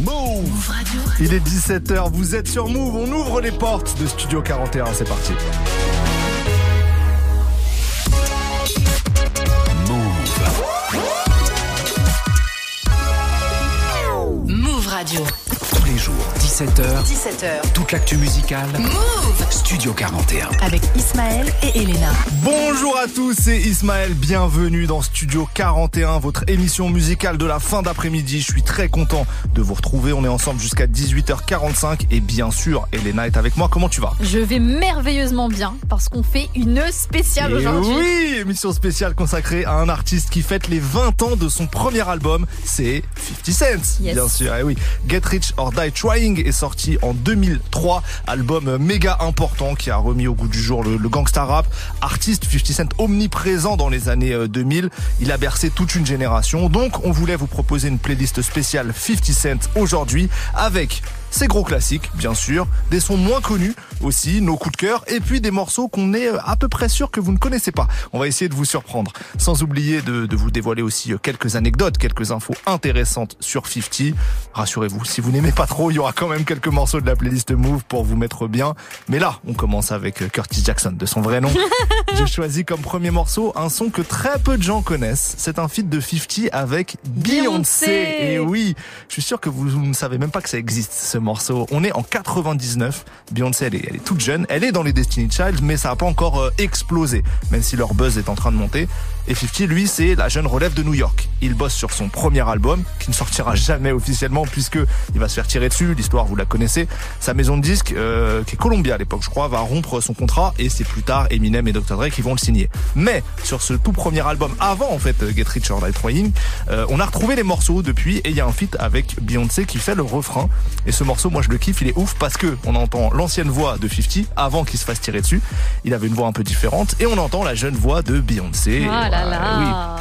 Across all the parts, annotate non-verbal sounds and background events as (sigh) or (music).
Move Il est 17h, vous êtes sur Move, on ouvre les portes de Studio 41, c'est parti. Move. Move Radio. Tous les jours, 17h. 17h. Toute l'actu musicale. Move Studio 41. Avec Ismaël et Elena. Bonjour à tous, c'est Ismaël. Bienvenue dans Studio 41, votre émission musicale de la fin d'après-midi. Je suis très content de vous retrouver. On est ensemble jusqu'à 18h45 et bien sûr, Elena est avec moi. Comment tu vas? Je vais merveilleusement bien parce qu'on fait une spéciale aujourd'hui. Oui, émission spéciale consacrée à un artiste qui fête les 20 ans de son premier album. C'est 50 Cent, Yes. bien sûr. Et oui, Get Rich or Die Trying est sorti en 2003. Album méga important qui a remis au goût du jour le, le gangsta rap. Artiste 50 Cent omniprésent dans les années euh, 2000. Il a bercé toute une génération. Donc, on voulait vous proposer une playlist spéciale 50 Cent aujourd'hui avec ses gros classiques, bien sûr, des sons moins connus aussi, nos coups de cœur, et puis des morceaux qu'on est euh, à peu près sûr que vous ne connaissez pas. On va essayer de vous surprendre, sans oublier de, de vous dévoiler aussi euh, quelques anecdotes, quelques infos intéressantes sur 50. Rassurez-vous, si vous n'aimez pas trop, il y aura quand même quelques morceaux de la playlist Move pour vous mettre bien. Mais là, on commence avec euh, Curtis Jackson, de son vrai nom. (laughs) J'ai choisi comme premier morceau un son que très peu de gens connaissent. C'est un feat de 50 avec Beyoncé. Beyoncé. Et oui, je suis sûr que vous ne savez même pas que ça existe, ce morceau. On est en 99. Beyoncé, elle est, toute jeune. Elle est dans les Destiny Child, mais ça n'a pas encore euh, explosé, même si leur buzz est en train de monter. Et 50, lui, c'est la jeune relève de New York. Il bosse sur son premier album, qui ne sortira jamais officiellement, puisque il va se faire tirer dessus. L'histoire, vous la connaissez. Sa maison de disques, euh, qui est Columbia à l'époque, je crois, va rompre son contrat, et c'est plus tard Eminem et Dr. Dre qui vont le signer. Mais sur ce tout premier album, avant en fait Get Rich or Die Trying, euh, on a retrouvé les morceaux depuis, et il y a un feat avec Beyoncé qui fait le refrain. Et ce morceau, moi je le kiffe, il est ouf parce que on entend l'ancienne voix de 50 avant qu'il se fasse tirer dessus. Il avait une voix un peu différente, et on entend la jeune voix de Beyoncé. Là oui. là.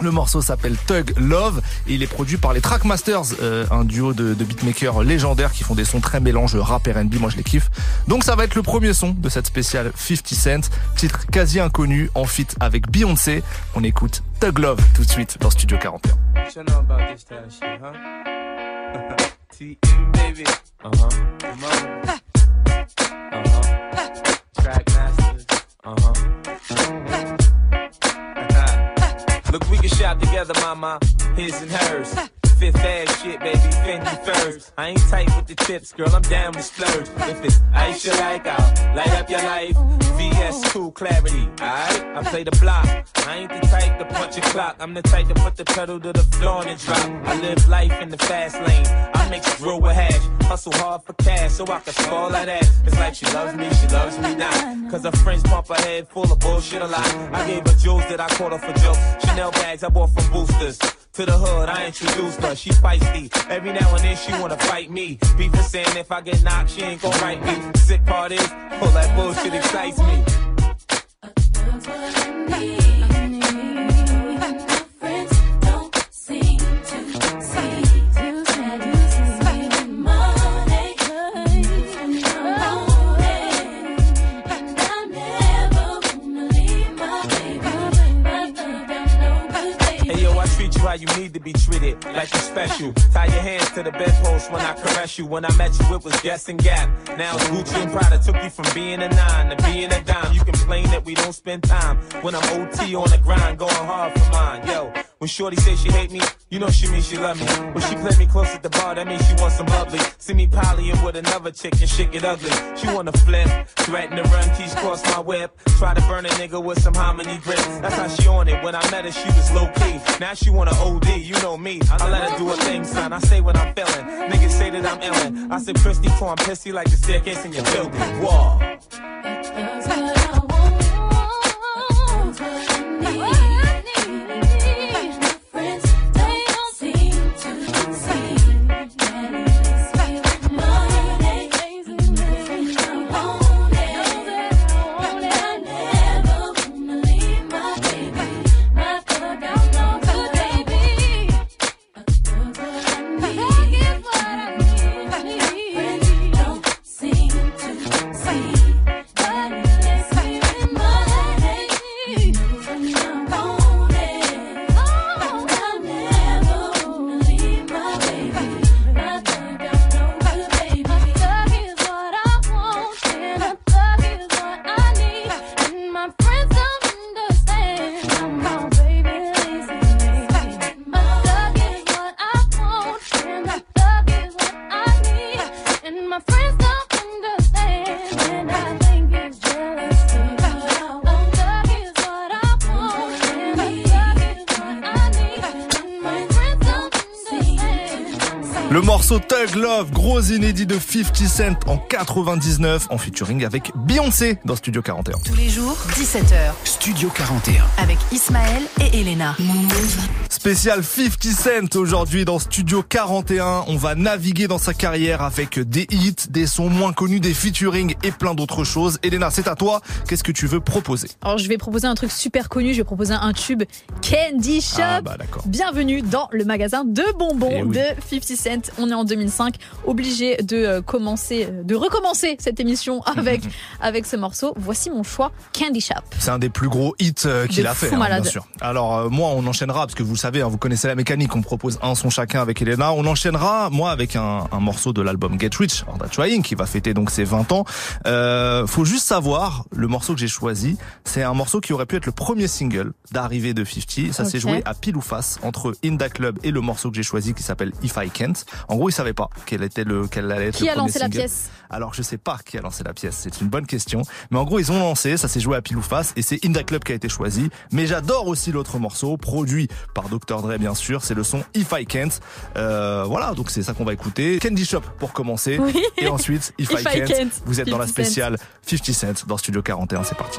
Le morceau s'appelle Tug Love et il est produit par les Trackmasters, euh, un duo de, de beatmakers légendaires qui font des sons très mélange rap et R&B. Moi, je les kiffe. Donc, ça va être le premier son de cette spéciale 50 Cent, titre quasi inconnu en feat avec Beyoncé. On écoute Tug Love tout de suite dans Studio 41. Look, we can shop together, mama. His and hers. (laughs) Fifth ass shit, baby. Fendi first. I ain't tight with the tips, girl. I'm down with splurge. If it's ice you like out, light up your life. VS cool clarity. Alright, I play the block. I ain't the type to punch a clock. I'm the type to put the pedal to the floor and drop. I live life in the fast lane. I mix grow with hash. Hustle hard for cash so I can spoil that. It's like she loves me, she loves me not. Cause her friends pump her head full of bullshit a lot. I gave her jewels that I caught her for jokes. Chanel bags I bought from boosters. To the hood, I introduced her. She feisty. Every now and then she wanna fight me. Is saying if I get knocked, she ain't gon' write me. Sick part is, all that bullshit excites me. To be treated, like you're special. Tie your hands to the bedpost when I caress you. When I met you, it was Guess and Gap. Now it's Gucci and Prada took you from being a nine to being a dime. You complain that we don't spend time when I'm OT on the grind, going hard for mine. Yo, when Shorty say she hate me, you know she means she love me. When she play me close at the bar, that means she wants some bubbly. See me polying with another chick and shit get ugly. She wanna flip, threaten to run, keys cross my whip. Try to burn a nigga with some hominy grip. That's how she on it. When I met her, she was low key. Now she wanna OD, you know me. I let her do her thing, son. I say what I'm feeling. Niggas say that I'm illin'. I said, Christy, pour I'm pissy like the staircase in your building. Whoa. Morceau Tug Love, gros inédit de 50 Cent en 99 en featuring avec Beyoncé dans Studio 41. Tous les jours, 17h. Studio 41. Avec Ismaël et Elena. Spécial 50 Cent aujourd'hui dans Studio 41. On va naviguer dans sa carrière avec des hits, des sons moins connus, des featuring et plein d'autres choses. Elena, c'est à toi. Qu'est-ce que tu veux proposer? Alors je vais proposer un truc super connu, je vais proposer un tube Candy Shop. Ah bah d'accord. Bienvenue dans le magasin de bonbons Eh oui. de 50 Cent. On est en 2005, obligé de euh, commencer, euh, de recommencer cette émission (laughs) avec avec ce morceau. Voici mon choix, Candy Shop. C'est un des plus gros hits euh, qu'il a fait, hein, bien sûr. Alors euh, moi, on enchaînera parce que vous le savez, hein, vous connaissez la mécanique. On propose un son chacun avec Elena. On enchaînera, moi, avec un, un morceau de l'album Get Rich, or That Trying, qui va fêter donc ses 20 ans. Euh, faut juste savoir, le morceau que j'ai choisi, c'est un morceau qui aurait pu être le premier single d'arrivée de 50. Ça s'est Ok. joué à pile ou face entre Inda Club et le morceau que j'ai choisi qui s'appelle If I Can't. En gros, ils savaient pas quel était le, quel allait être Qui le a premier lancé la pièce? Alors je sais pas qui a lancé la pièce, c'est une bonne question. Mais en gros ils ont lancé, ça s'est joué à pile ou face et c'est Inda Club qui a été choisi. Mais j'adore aussi l'autre morceau, produit par Dr Dre bien sûr, c'est le son If I Can't. Euh, voilà, donc c'est ça qu'on va écouter. Candy Shop pour commencer. Oui. Et ensuite If, If I, I can't. Vous êtes dans la 50 Cent. spéciale 50 Cent dans Studio 41, c'est parti.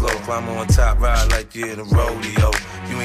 slow. Climb on top, ride like you're in a rodeo. You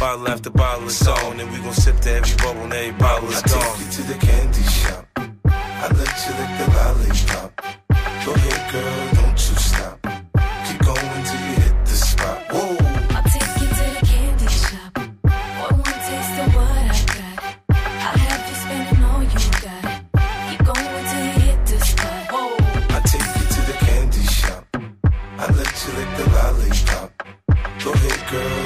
Bottle after bottle is on, and we gon' sip to every bubble and every bottle is gone. I take you to the candy shop. I let you lick the lollipop. Go ahead, girl, don't you stop. Keep going till you hit the spot. Whoa. I'll take you to the candy shop. One more taste of what I got. I'll have you spending all you got. Keep going till you hit the spot. Whoa. I take you to the candy shop. I let you lick the lollipop. Go ahead, girl,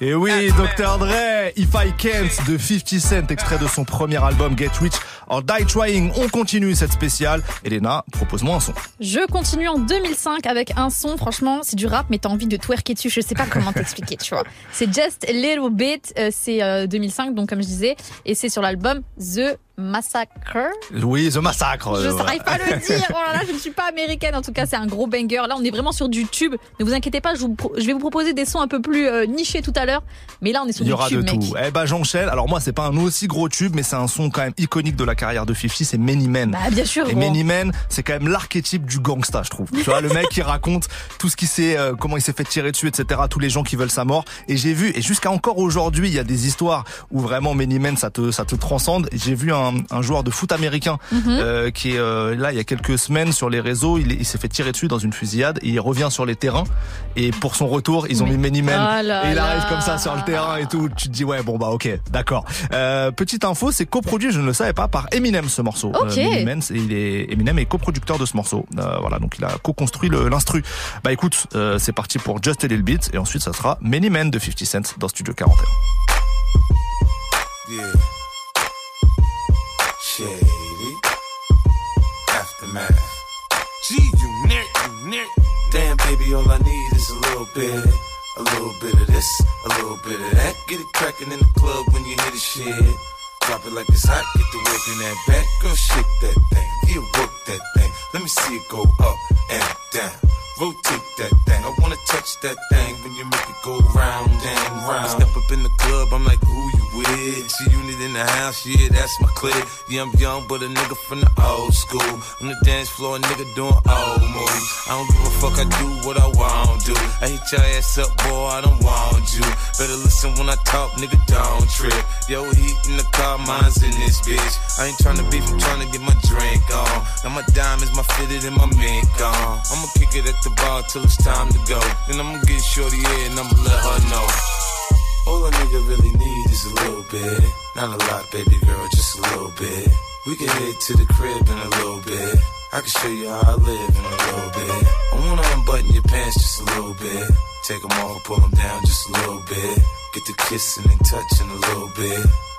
Et oui, Dr. Dre, If I Can't de 50 Cent, extrait de son premier album Get Rich or Die Trying. On continue cette spéciale. Elena, propose-moi un son. Je continue en 2005 avec un son, franchement, c'est du rap, mais t'as envie de twerker dessus. Je sais pas comment (laughs) t'expliquer, tu vois. C'est Just a Little Bit, euh, c'est euh, 2005, donc comme je disais, et c'est sur l'album The Massacre. Oui, The Massacre. Je euh, n'arrive pas à le (laughs) dire. Oh là là, je ne suis pas américaine. En tout cas, c'est un gros banger. Là, on est vraiment sur du tube. Ne vous inquiétez pas, je, vous pro- je vais vous proposer des sons un peu plus euh, nichés tout à l'heure. Mais là, on est sur Il y du aura tube, de mec. tout. Eh ben j'enchaîne. Alors moi c'est pas un aussi gros tube, mais c'est un son quand même iconique de la carrière de 50, c'est Many Men. Bah, bien sûr. Et gros. Many Men, c'est quand même l'archétype du gangsta, je trouve. Tu vois, le mec qui raconte tout ce qui s'est, euh, comment il s'est fait tirer dessus, etc. Tous les gens qui veulent sa mort. Et j'ai vu, et jusqu'à encore aujourd'hui, il y a des histoires où vraiment Many Men, ça te, ça te transcende. J'ai vu un, un joueur de foot américain Mhm. euh, qui est euh, là il y a quelques semaines sur les réseaux. Il, est- il s'est fait tirer dessus dans une fusillade et il revient sur les terrains. Et pour son retour, ils ont mis Many Men. Ah et il là. arrive comme ça sur le terrain et tout. Tu te dis ouais bon bah ok d'accord. Euh, petite info, c'est coproduit, je ne le savais pas par Eminem ce morceau. Ok. Euh, Many Men, c'est- il est Eminem est coproducteur de ce morceau. Euh, voilà donc il a co-construit l'instru. Bah écoute, euh, c'est parti pour Just a Little Bit et ensuite ça sera Many Men de 50 Cent dans Studio 41. Yeah. Shady. Aftermath. G unit, unit. Damn, baby, all I need is a little bit. A little bit of this, a little bit of that. Get it crackin' in the club when you hear the shit. Drop it like it's hot, get the work in that back. Girl, shake that thing, yeah, work that thing. Let me see it go up and down. Rotate that thing. I wanna touch that thing when you make it go round and round. I step up in the club, I'm like, who you with? G-Unit in the house, yeah, that's my clique. Yeah, I'm young, but a nigga from the old school. On the dance floor, a nigga doing old moves. I don't give a fuck, I do what I want to. I hit your ass up, boy, I don't want you. Better listen when I talk, nigga, don't trip. Yo, heat in the car, mine's in this bitch. I ain't tryna beef, I'm tryna get my drink on. Now my diamonds, my fitted, and my mink on. I'ma kick it at the bar till it's time to go. Then I'ma get shorty here and I'ma let her know. All a nigga really need is a little bit. Not a lot, baby girl, just a little bit. We can head to the crib in a little bit. I can show you how I live in a little bit. I wanna unbutton your pants just a little bit. Take them off, pull them down just a little bit. Get the kissing and touching a little bit.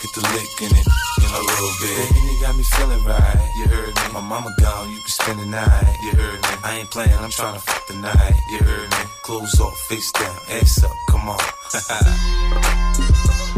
Get the lick in it in a little bit. Baby, you got me feeling right. You heard me. My mama gone, you can spend the night. You heard me. I ain't playing, I'm trying to fuck the night. You heard me. Clothes off, face down, ass up, come on. (laughs)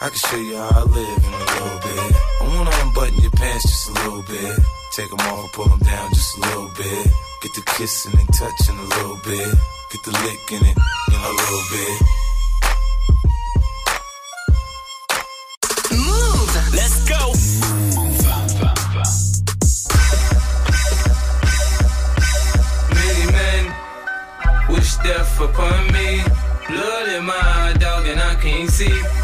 I can show you how I live in a little bit. I wanna unbutton your pants just a little bit. Take them off, pull them down just a little bit. Get the kissing and touching a little bit. Get the licking it in a little bit. Move! Let's go. Many men wish death upon me. Blood in my eye, dog, and I can't see.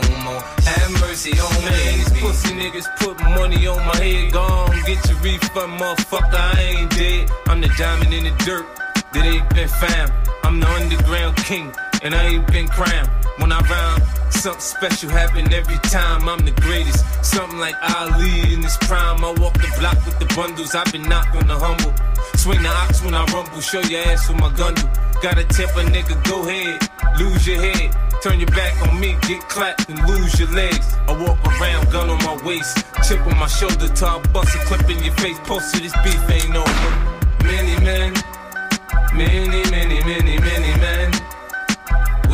niggas put money on my head. Gone, get your refund, motherfucker. I ain't dead. I'm the diamond in the dirt that ain't been found. I'm the underground king, and I ain't been crowned. When I rhyme, something special happen every time. I'm the greatest. Something like Ali in his prime. I walk the block with the bundles. I've been knocked on the humble. Swing the ox when I rumble. Show your ass with my gun. Gotta tip a nigga, go ahead. Lose your head. Turn your back on me, get clapped and lose your legs. I walk around, gun on my waist, chip on my shoulder, I bust a clip in your face. Post this beef ain't over. Many men, many, many, many,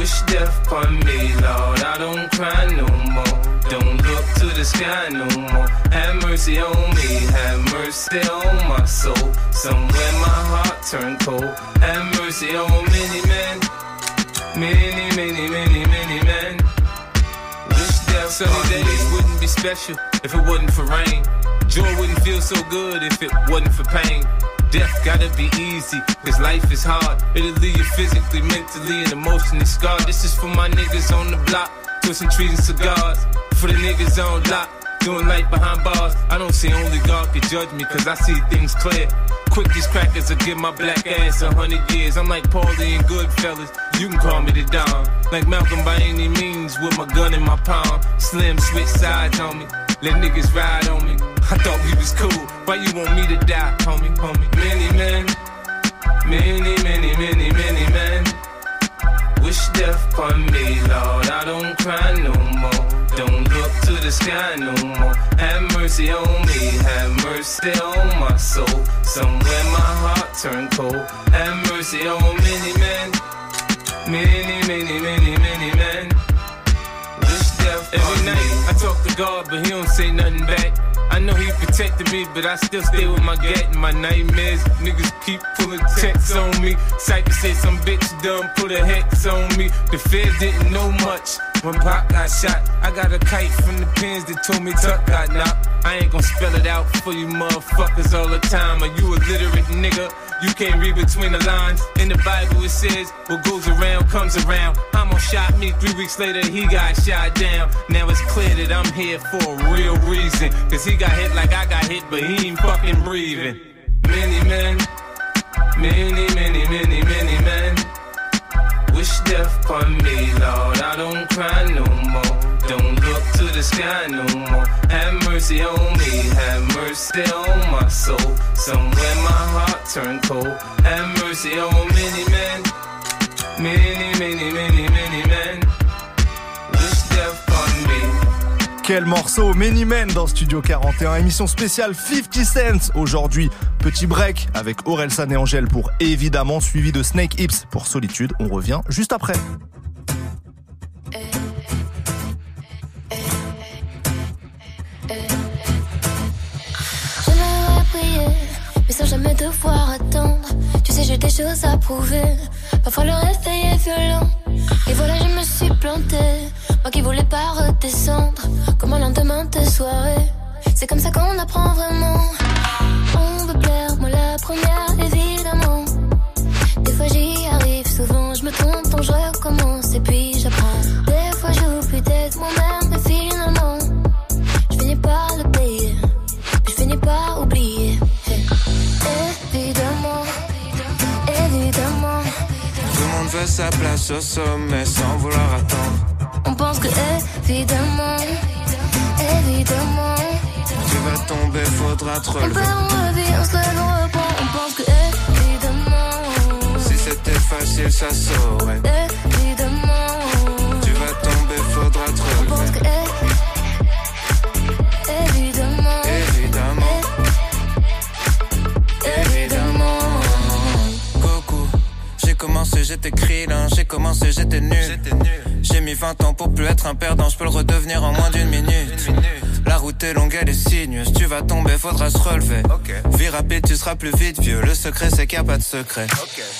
wish death upon me, Lord. I don't cry no more. Don't look to the sky no more. Have mercy on me, have mercy on my soul. Somewhere my heart turned cold. Have mercy on many men, many, many, many, many men. Wish death Sunny days wouldn't be special if it wasn't for rain. Joy wouldn't feel so good if it wasn't for pain. Death gotta be easy, cause life is hard. It'll leave you physically, mentally, and emotionally scarred. This is for my niggas on the block, twisting trees and cigars. For the niggas on lock, doing life behind bars. I don't see only God can judge me, cause I see things clear. Quick, these crackers will give my black ass a hundred years. I'm like Paulie and Goodfellas, you can call me the Don. Like Malcolm by any means, with my gun in my palm. Slim, switch sides on me. Let niggas ride on me. I thought we was cool. Why you want me to die, homie, homie? Many men, many, many, many, many men wish death upon me, Lord. I don't cry no more. Don't look to the sky no more. Have mercy on me, have mercy on my soul. Somewhere my heart turned cold. Have mercy on many men, many, many, many, many men. Wish death Every night I talk to God, but he don't say nothing back. I know he protected me, but I still stay with my gut and my nightmares. Niggas keep pulling checks on me. Cypher said some bitch done put a hex on me. The feds didn't know much when Pop got shot. I got a kite from the pins that told me Tuck got knocked. I ain't gonna spell it out for you motherfuckers all the time. Are you a literate nigga? You can't read between the lines. In the Bible it says, what goes around comes around. Hamo shot me, three weeks later he got shot down. Now it's clear that I'm here for a real reason. Cause he got hit like I got hit, but he ain't fucking breathing. Many men, many, many, many, many men. Wish death upon me, Lord. I don't cry no more. Don't look to the sky no more. Have mercy on me, have mercy on my soul. Somewhere my heart turned cold. Have mercy on many men, many, many, many, many Quel morceau Many Men dans Studio 41, émission spéciale 50 Cent. Aujourd'hui, petit break avec Orelsan et Angèle pour évidemment, suivi de Snake Hips pour Solitude. On revient juste après. Sans jamais devoir attendre. Tu sais, j'ai des choses à prouver. Parfois le est violent. Et voilà, je me suis plantée. Moi qui voulais pas redescendre. Comme un lendemain de soirée. C'est comme ça qu'on apprend vraiment. On veut plaire, moi la première, évidemment. Des fois j'y arrive, souvent je me trompe, donc je recommence et puis j'apprends. Des fois j'oublie d'être moi-même, mais finalement, je finis par le payer. Je finis par oublier. Évidemment, évidemment, Tout le monde veut sa place au sommet sans vouloir attendre. On pense que évidemment, évidemment, Tu vas tomber, faudra te on relever. perd, on revit, on se lève, on reprend, on pense que évidemment, Si c'était facile, ça saurait. évidemment, Tu vas tomber, faudra te on pense que évidemment, Évidemment, évidemment. Coucou, j'ai commencé, j'étais krillin, j'ai commencé, j'étais nul. J'ai mis 20 ans pour plus être un perdant, je peux le redevenir en moins d'une minute. La route est longue, elle est sinueuse, tu vas tomber, faudra se relever. Vie rapide, tu seras plus vite vieux, le secret c'est qu'il n'y a pas de secret.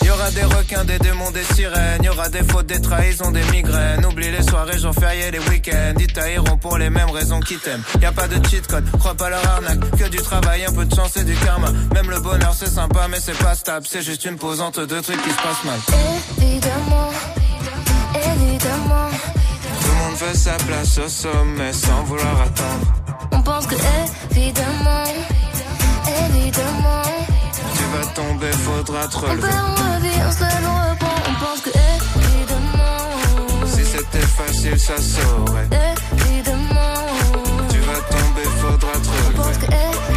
Y aura des requins, des démons, des sirènes, y aura des fautes, des trahisons, des migraines. Oublie les soirées, jours fériés, les week-ends, ils tailleront pour les mêmes raisons qu'ils t'aiment. Y a pas de cheat code, crois pas leur arnaque, que du travail, un peu de chance et du karma. Même le bonheur c'est sympa, mais c'est pas stable, c'est juste une pause entre deux trucs qui se passent mal. Évidemment, évidemment, Tout le monde veut sa place au sommet sans vouloir attendre. on pense que évidemment, évidemment, Tu vas tomber, faudra te on relever. perd, on revit, on se on reprend, on pense que évidemment, Si c'était facile, ça saurait. évidemment, Tu vas tomber, faudra te on pense relever. que évidemment,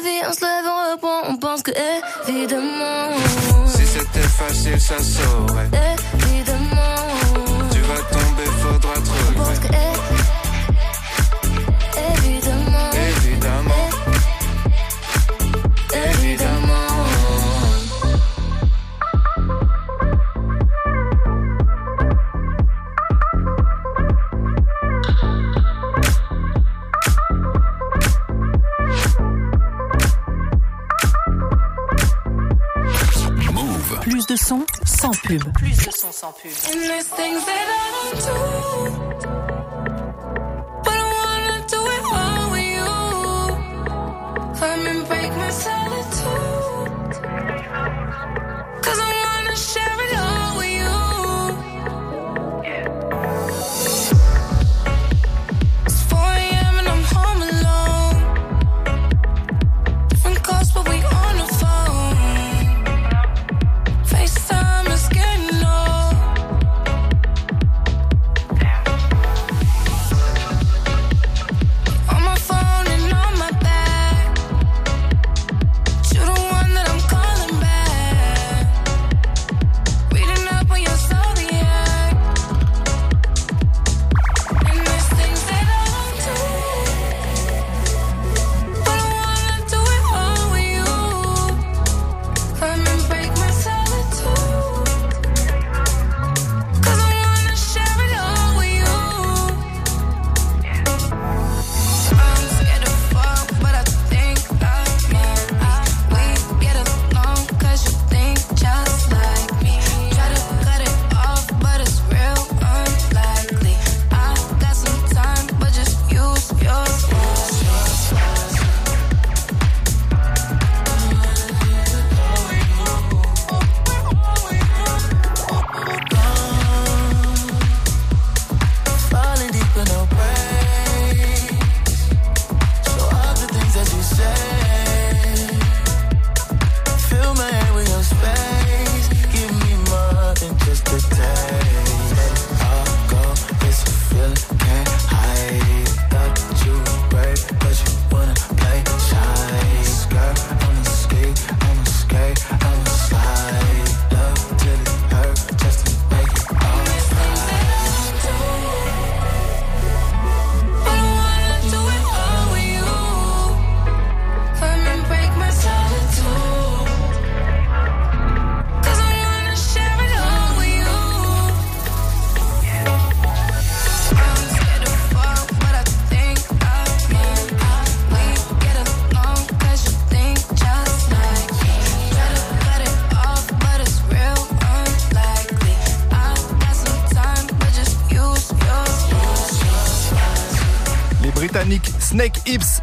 On se lève, on reprend, on pense que évidemment, Si c'était facile, ça saurait. évidemment, Tu vas tomber, faudra te on pense que évidemment, son sans pub. Plus de son sans pub. And there's things that I don't do. But I wanna do it all with you. Come and break my solitude.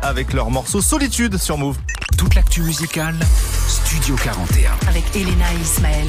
Avec leur morceau Solitude sur Move. Toute l'actu musicale, Studio 41. Avec Elena et Ismaël.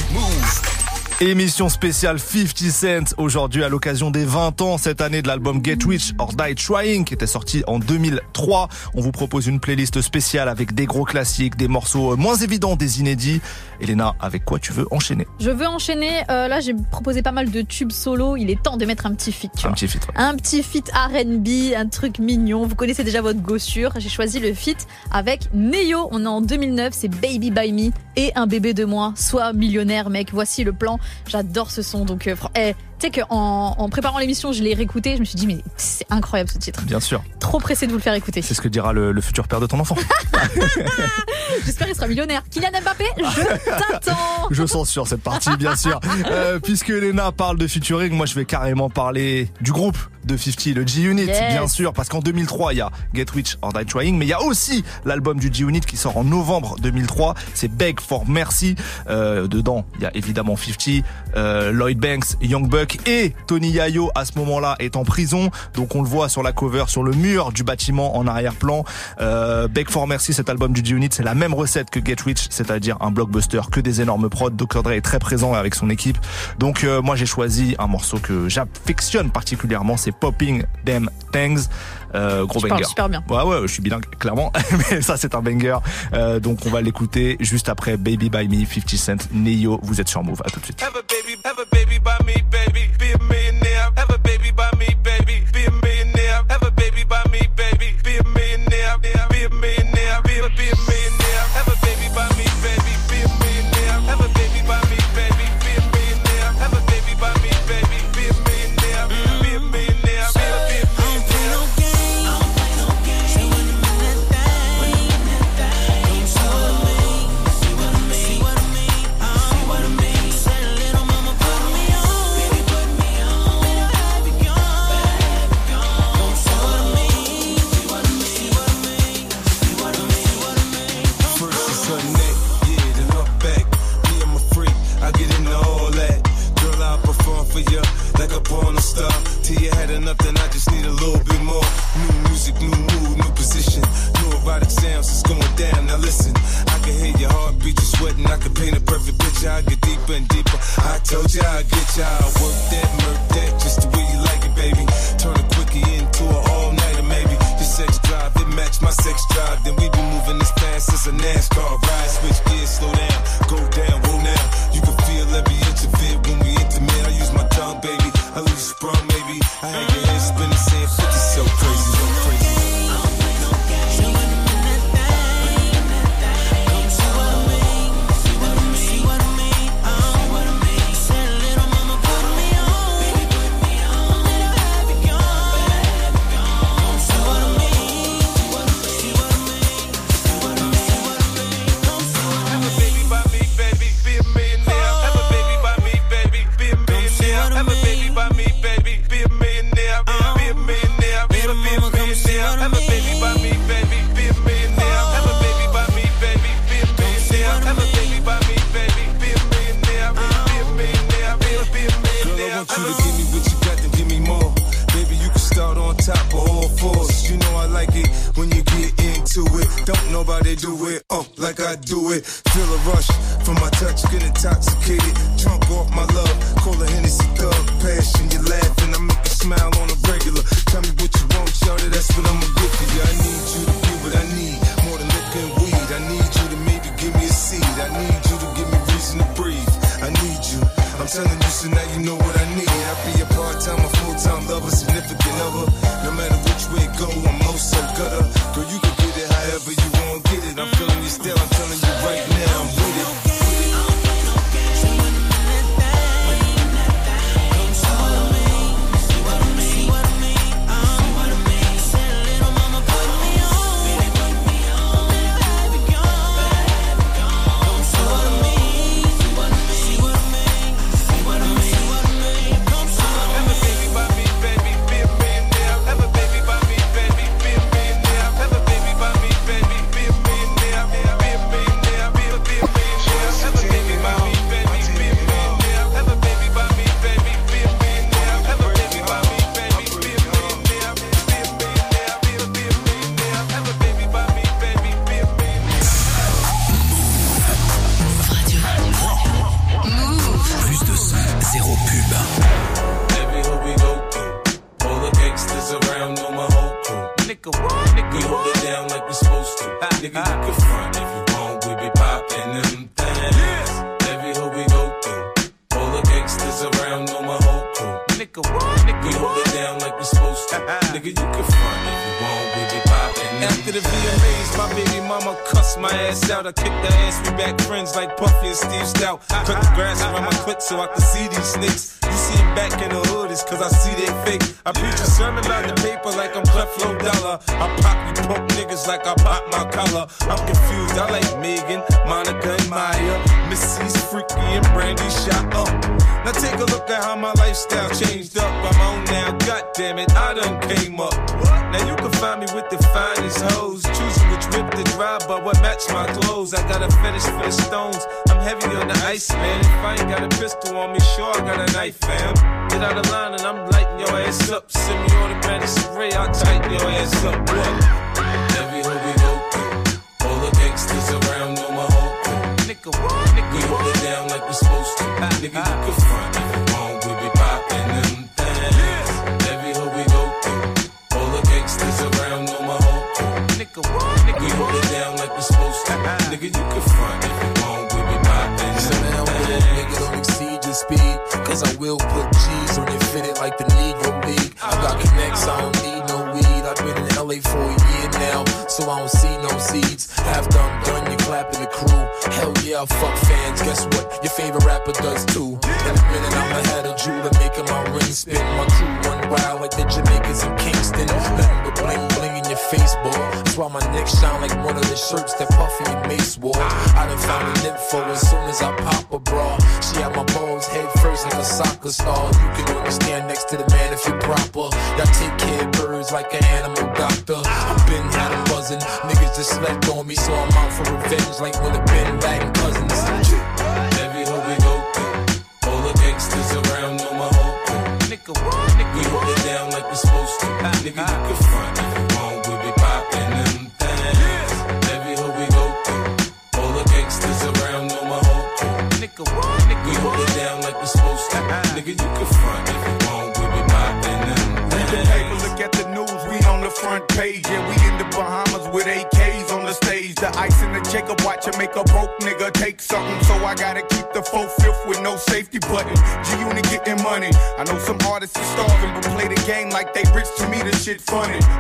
Émission spéciale 50 Cent aujourd'hui à l'occasion des 20 ans cette année de l'album Get Rich or Die Trying qui était sorti en 2003. On vous propose une playlist spéciale avec des gros classiques, des morceaux moins évidents, des inédits. Elena, avec quoi tu veux enchaîner? Je veux enchaîner. euh, là, j'ai proposé pas mal de tubes solo. Il est temps de mettre un petit feat. Tu Un vois. petit feat. ouais. Un petit feat R&B, un truc mignon. Vous connaissez déjà votre gossure. J'ai choisi le feat avec Neo. On est en 2009. C'est Baby by Me et un bébé de moi. Sois millionnaire, mec. Voici le plan. J'adore ce son. Donc, euh, eh, sais qu'en en préparant l'émission, je l'ai réécouté. Je me suis dit, mais c'est incroyable ce titre. Bien sûr, Trop pressé de vous le faire écouter. c'est ce que dira le, le futur père de ton enfant. (laughs) J'espère qu'il sera millionnaire. Kylian Mbappé, je (laughs) t'attends. Je sens sur cette partie, bien sûr. Euh, puisque Elena parle de featuring, moi je vais carrément parler du groupe de 50, le G-Unit, Yes. bien sûr, parce qu'en 2003, il y a Get Rich or Die Trying, mais il y a aussi l'album du G-Unit qui sort en novembre 2003, c'est Beg for Mercy. Euh, dedans, il y a évidemment 50, euh, Lloyd Banks, Young Buck et Tony Yayo à ce moment-là est en prison, donc on le voit sur la cover, sur le mur du bâtiment en arrière-plan. Euh, Beg for Mercy, cet album du G-Unit, c'est la même recette que Get Rich, c'est-à-dire un blockbuster, que des énormes prods. Dr. Dre est très présent avec son équipe. Donc euh, moi j'ai choisi un morceau que j'affectionne particulièrement, c'est Popping Them Things. Euh, gros Tu banger. super bien. Ouais ouais, je suis bilingue clairement, (laughs) mais ça c'est un banger. Euh, donc on va l'écouter juste après Baby by Me, 50 Cent, Neo. Vous êtes sur Move. À tout de suite. Have a baby, have a baby by me, baby.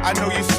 I know you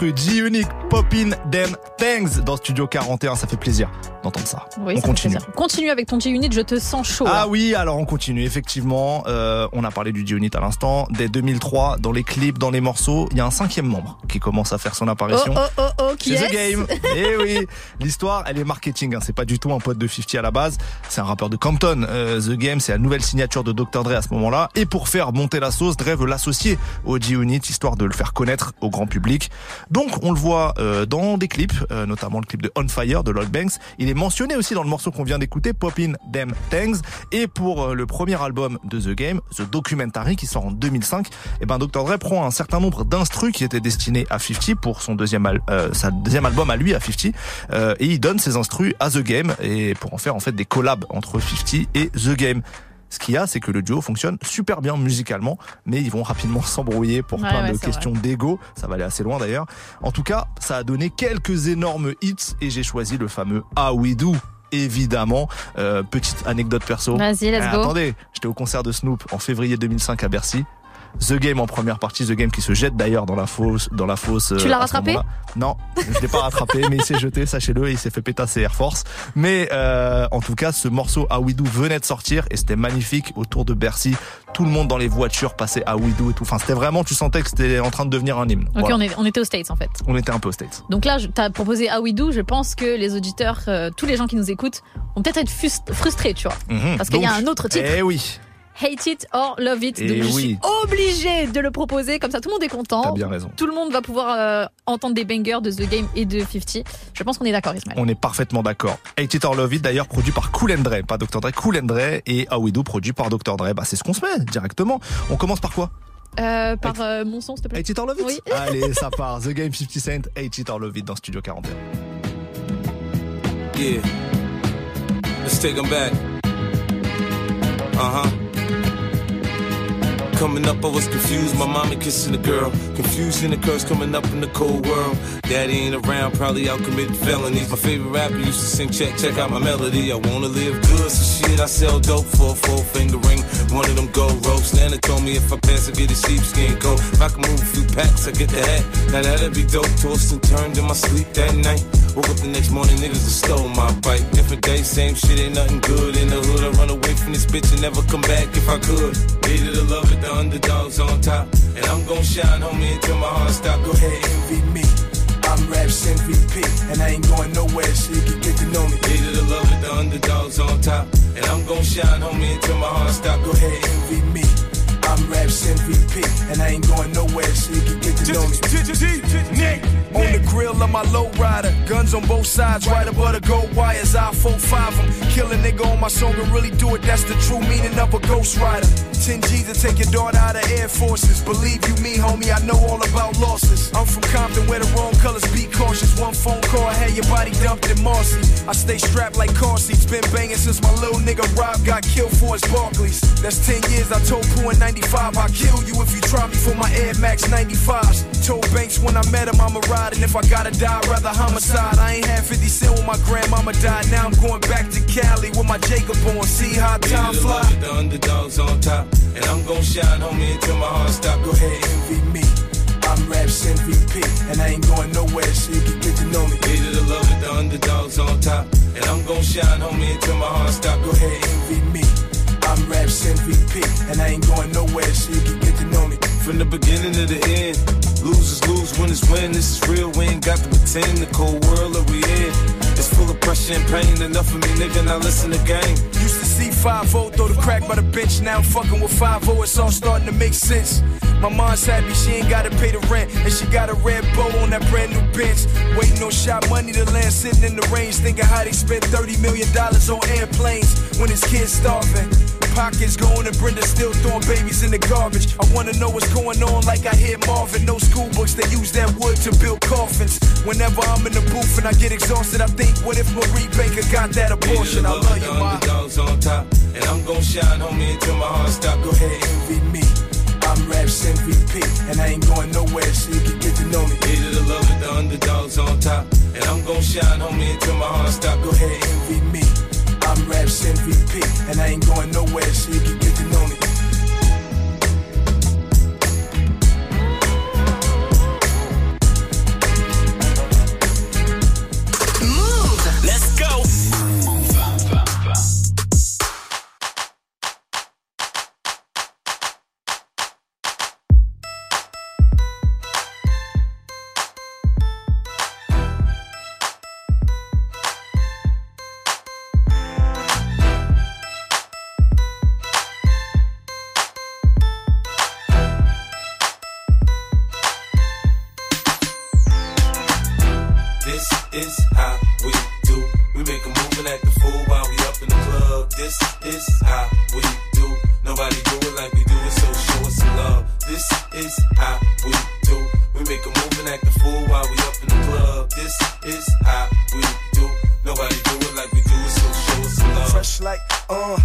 mercredi unique. Poppin' Them Things dans Studio 41. Ça fait plaisir d'entendre ça. On continue. Continue avec ton G-Unit, je te sens chaud. Ah oui, alors on continue. Effectivement, euh, on a parlé du G-Unit à l'instant. Dès 2003, dans les clips, dans les morceaux, il y a un cinquième membre qui commence à faire son apparition. Oh, oh, oh, oh qui The Game. (laughs) Eh oui, l'histoire, elle est marketing. Hein. C'est pas du tout un pote de 50 à la base. C'est un rappeur de Compton. Euh, The Game, c'est la nouvelle signature de Dr. Dre à ce moment-là. Et pour faire monter la sauce, Dre veut l'associer au G-Unit, histoire de le faire connaître au grand public. Donc, on le voit euh, dans des clips, euh, notamment le clip de On Fire de Lloyd Banks. Il est mentionné aussi dans le morceau qu'on vient d'écouter, Poppin' Them Things. Et pour euh, le premier album de The Game, The Documentary, qui sort en 2005, et eh ben Dr. Dre prend un certain nombre d'instrus qui étaient destinés à 50 pour son deuxième, euh, sa deuxième album à lui, à 50, et il donne ses instrus à The Game et pour en faire en fait des collabs entre 50 et The Game. Ce qu'il y a, c'est que le duo fonctionne super bien musicalement, mais ils vont rapidement (laughs) s'embrouiller pour plein de questions d'ego. Ça va aller assez loin d'ailleurs. En tout cas, ça a donné quelques énormes hits et j'ai choisi le fameux Ah We Do évidemment. Euh, petite anecdote perso. Vas-y, let's euh, go. Attendez, j'étais au concert de Snoop en février 2005 à Bercy. The Game en première partie, The Game qui se jette d'ailleurs dans la fosse, dans la fosse. Tu euh, l'as ce rattrapé. Non, je l'ai pas rattrapé, (laughs) mais il s'est jeté, sachez-le, et il s'est fait pétasser Air Force. Mais euh, en tout cas, ce morceau Do venait de sortir et c'était magnifique autour de Bercy. Tout le monde dans les voitures passait Do et tout. Enfin, c'était vraiment, tu sentais que c'était en train de devenir un hymne. Ok, Voilà. on, est, on était aux States en fait. on était un peu aux States. Donc là, tu as proposé We Do. Je pense que les auditeurs, euh, tous les gens qui nous écoutent, vont peut-être être frustrés, tu vois. Mhm. Parce qu'il y a un autre titre. Eh oui, Hate It or Love It. Eh Donc je oui. suis obligée de le proposer. Comme ça, tout le monde est t'as content. bien raison. Tout le monde va pouvoir euh, entendre des bangers de The Game et de 50. Je pense qu'on est d'accord, Ismaël. On est parfaitement d'accord. Hate It or Love It, d'ailleurs, produit par Cool and Dre, pas Dr. Dre, Cool and Dre, et How We Do, produit par Dr. Dre. Bah, c'est ce qu'on se met, directement. On commence par quoi? Euh, par euh, mon son, s'il te plaît. Hate It or Love It? Oui. (laughs) Allez, ça (laughs) part. The Game 50 Cent, Hate It or Love It dans Studio 41. Yeah. Let's take them back. Uh huh. Coming up, I was confused. My mama kissing a girl. Confusing the curse coming up in the cold world. Daddy ain't around, probably out committing felonies. My favorite rapper used to sing, check, check out my melody. I wanna live good, so shit, I sell dope for a four finger ring. One of them gold ropes. Nana told me if I pass, I get a sheepskin coat. If I can move a few packs, I get the hat. Now that'd be dope. Tossed and turned in my sleep that night. Woke up the next morning, niggas stole my bike. Different day, same shit, ain't nothing good in the hood. I run away bitch and never come back if I could. Needed to love with the underdogs on top. And I'm gon' shine, homie, until my heart stop. Go ahead, and envy me. I'm Raps MVP, and I ain't going nowhere, so you can get to know me. Needed to love with the underdogs on top. And I'm gon' shine, homie, until my heart stop. Go ahead, and envy me. I'm Raps MVP, and I ain't going nowhere, so you can get to know me. On the grill of my lowrider, guns on both sides, right above the gold wires. I 4-5 them, kill a nigga on my song and really do it. That's the true meaning of a ghost rider. 10 G's to take your daughter out of Air Forces. Believe you me, homie, I know all about losses. I'm from Compton where the wrong colors be cautious. One phone call, I had your body dumped in Marcy. I stay strapped like car seats, been banging since my little nigga Rob got killed for his Barkleys. That's 10 years, I told Pooh in 95, I'll kill you if you try me for my Air Max 95s. Told Banks when I met him, I'ma ride, and if I gotta die, I'd rather homicide. I ain't had 50 cent when my grandmama died. Now I'm going back to Cali with my Jacob on. See how time fly. The underdogs on top, and I'm gon' shine, homie, until my heart stop. Go ahead, envy me. I'm Raps MVP, and I ain't going nowhere, so you can get to know me. Needed the love it, the underdogs on top, and I'm gon' shine, homie, until my heart stop. Go ahead, envy me. I'm Raps MVP, and I ain't going nowhere, so you can get to know me. From the beginning to the end, losers lose, winners win. This is real, we ain't got to pretend. The cold world that we in, it's full of pressure and pain. Enough of me, nigga, now listen to game. Used to see 5 throw the crack by the bench. Now I'm fucking with 5 it's all starting to make sense. My mom's happy she ain't gotta pay the rent, and she got a red bow on that brand new Benz. Waiting on shot money to land, sitting in the range, thinking how they spent 30 million dollars on airplanes when his kids starving. Pockets going and Brenda still throwing babies in the garbage. I wanna know what's going on, like I hear Marvin. No school books, they use that wood to build coffins. Whenever I'm in the booth and I get exhausted, I think, what if Marie Baker got that abortion? I love you, ma. Underdogs on top, and I'm gon' shine, homie, until my heart stop. Go ahead, envy me. I'm Raps MVP, and I ain't going nowhere, so you can get to know me. Needed the love it, the underdogs on top, and I'm gon' shine, homie, until my heart stop. Go ahead, envy me. I'm Raps MVP, and I ain't going nowhere, so you can get to know me.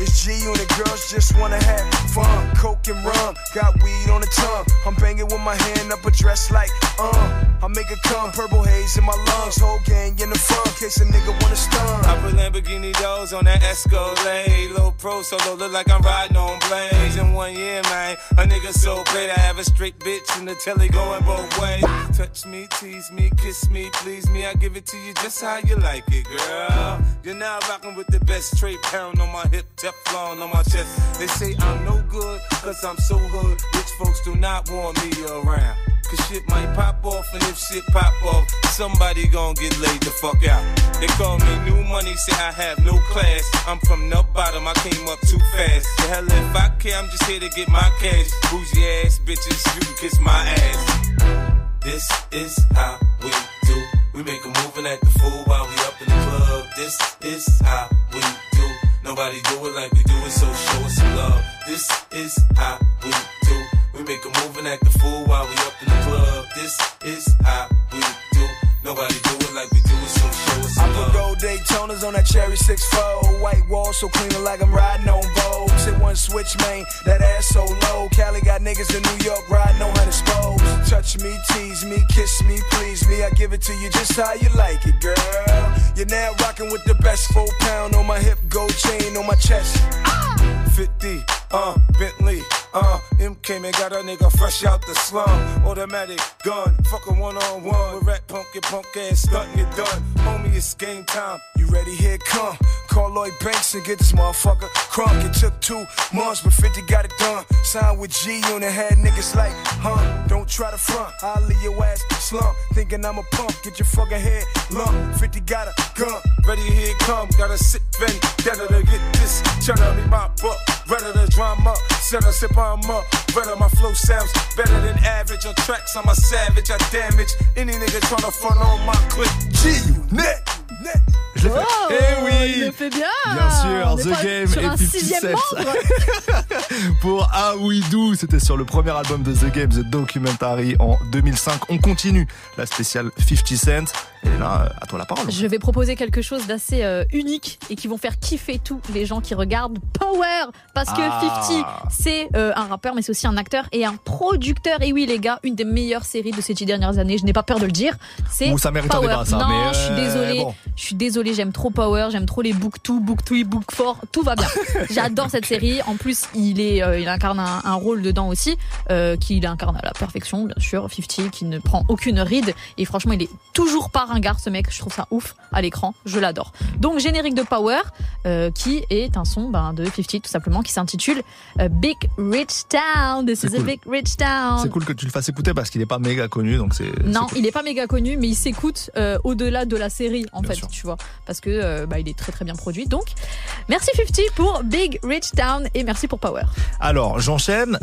It's G unit girls just wanna have fun. Coke and rum, got weed on the tongue. I'm banging with my hand up a dress like, uh. I make it come, purple haze in my lungs. Whole gang in the front, case a nigga wanna stun. I put Lamborghini doors on that Escalade. Low pro solo, look like I'm riding on blades. In one year, man, a nigga so great. I have a straight bitch in the telly going both ways. Touch me, tease me, kiss me, please me. I give it to you just how you like it, girl. You're now rocking with the best straight pound on my hip, Teflon on my chest. They say I'm no good, cause I'm so hood. Rich folks do not want me around. Cause shit might pop off, and if shit pop off, somebody gon' get laid the fuck out. They call me new money, say I have no class. I'm from the bottom, I came up too fast. The hell if I care, I'm just here to get my cash. Bougie ass bitches, you can kiss my ass. This is how we do. We make a move and act the fool while we up in the club. This is how we do. Nobody do it like we do it, so show us some love. This is how we do. We make a move and act the fool while we up in the club. This is how we do. Nobody do it like we do it, so show us I some put love. gold Daytonas on that cherry 6-4 White wall so clean like I'm riding on Vogue. Hit one switch, man, that ass so low. Cali got niggas in New York riding on hundred spokes. Touch me, tease me, kiss me, please me. I give it to you just how you like it, girl. You're now rocking with the best Four pound on my hip, gold chain on my chest. Ah! 50, uh, Bentley, uh, M came and got a nigga fresh out the slum. Automatic gun, fuck a one on one. With rat punk, get punk ass, stunting it done. Homie, it's game time. You ready? Here come. Call Lloyd Banks and get this motherfucker crunk. It took two months, but 50 got it done. Signed with G Unit, had niggas like, huh? Don't try to front, I'll leave your ass slump. Thinking I'm a pump, get your fucking head lump. 50 got a gun. Ready, here come. Gotta sit ready, better to get this. Cheddar me my butt, better the drama. Set a sip on up, better my flow sounds better than average. On tracks, I'm a savage, I damage any nigga tryna front on my clip. G Unit, net. Je l'ai fait. Eh oui il le fait bien. Bien sûr, The Game et un 50 sixième Cent. membre. (laughs) Pour Ah Do, c'était sur le premier album de The Game, The Documentary en 2005. On continue la spéciale 50 Cent. Là, euh, à toi la parole. Je vais proposer quelque chose d'assez euh, unique et qui vont faire kiffer tous les gens qui regardent Power. Parce que Ah. 50 c'est euh, un rappeur mais c'est aussi un acteur et un producteur. Et oui les gars une des meilleures séries de ces dix dernières années. Je n'ai pas peur de le dire. C'est Ouh, ça mérite un Power. débat, ça, non mais, je suis désolée. bon. je suis désolée j'aime trop Power j'aime trop les book 2 book 3 book 4 tout va bien. (laughs) J'adore cette série. En plus il est il incarne un, un rôle dedans aussi qu'il incarne à la perfection bien sûr. 50 qui ne prend aucune ride. Et franchement il est toujours pas ringard ce mec je trouve ça ouf à l'écran je l'adore donc générique de Power euh, qui est un son ben, de 50 tout simplement qui s'intitule euh, Big Rich Town this C'est a cool. big rich town C'est cool que tu le fasses écouter parce qu'il est pas méga connu, donc c'est. non, cool. il est pas méga connu, mais il s'écoute euh, au-delà de la série, en Bien fait, sûr. tu vois, parce que euh, bah, il est très très bien produit. Donc, merci 50 pour Big Rich Town et merci pour Power. Alors, j'enchaîne,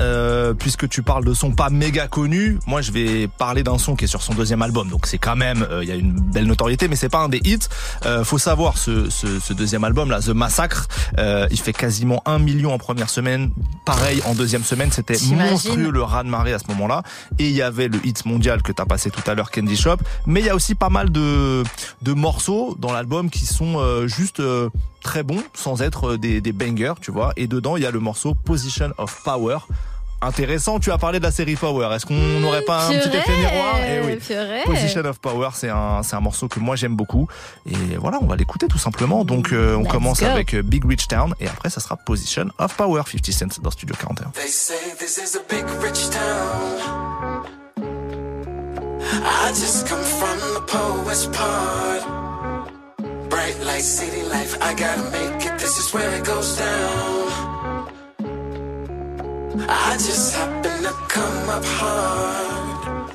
puisque tu parles de son pas méga connu. Moi, je vais parler d'un son qui est sur son deuxième album, donc c'est quand même, il y a une belle notoriété, mais c'est pas un des hits. Euh, faut savoir, ce, ce, ce deuxième album là, The Massacre, euh, il fait quasiment un million en première semaine. Pareil en deuxième semaine, c'était monstrueux le raz de marée à ce moment-là. Et il y avait le hit mondial que t'as passé tout à l'heure, Candy Shop. Mais il y a aussi pas mal de de morceaux dans l'album qui sont euh, juste euh, très bons, sans être des, des bangers, tu vois. Et dedans, il y a le morceau Position of Power. Intéressant, tu as parlé de la série Power. Est-ce qu'on n'aurait pas un petit effet miroir Eh oui. purée. Position of Power, c'est un, c'est un morceau que moi j'aime beaucoup. Et voilà, on va l'écouter tout simplement. Donc euh, on Let's commence go. avec euh, Big Rich Town et après ça sera Position of Power, 50 Cent dans Studio 41. They say this is a big rich town. I just come from the poet's part. Bright light, city life, I gotta make it. This is where it goes down. I just happen to come up hard.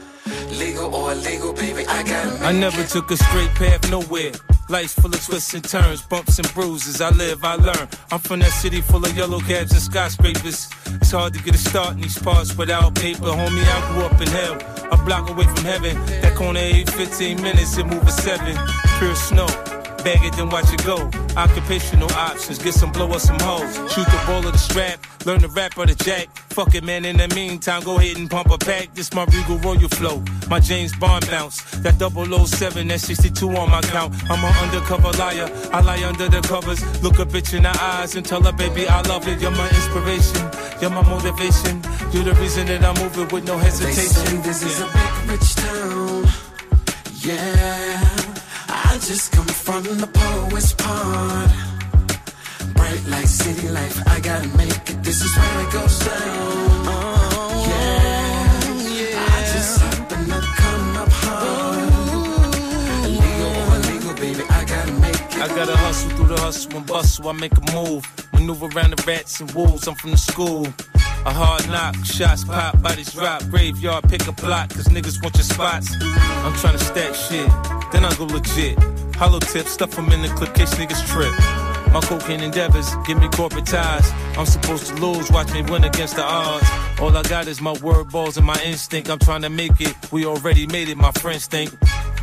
Legal or illegal, baby, I gotta I never took a straight path nowhere. Life's full of twists and turns, bumps and bruises. I live, I learn. I'm from that city full of yellow cabs and skyscrapers. It's hard to get a start in these parts without paper. Homie, I grew up in hell, a block away from heaven. That corner ain't 15 minutes, it move a seven. Pure snow. Bag it, then watch it go. Occupational options, get some blow or some hoes. Shoot the ball of the strap, learn the rap or the jack. Fuck it, man, in the meantime, go ahead and pump a pack. This my Regal Royal flow, my James Bond bounce. That 007, that 62 on my count. I'm an undercover liar, I lie under the covers. Look a bitch in the eyes and tell her, baby, I love it. You're my inspiration, you're my motivation. You're the reason that I'm moving with no They say hesitation. this is a big rich town. Yeah, I just come from the poet's part. Bright like city life, I gotta make it. This is where it goes down. Yeah, I just to come. Illegal illegal, baby, I gotta make it. I gotta hustle through the hustle and bustle. I make a move, maneuver around the rats and wolves. I'm from the school. A hard knock, shots pop, bodies drop, graveyard, pick a plot, cause niggas want your spots. I'm tryna stack shit, then I go legit. Hollow tips, stuff them in the clip, case niggas trip. My cocaine endeavors give me corporate ties. I'm supposed to lose, watch me win against the odds. All I got is my word balls and my instinct. I'm trying to make it. We already made it, my friends think.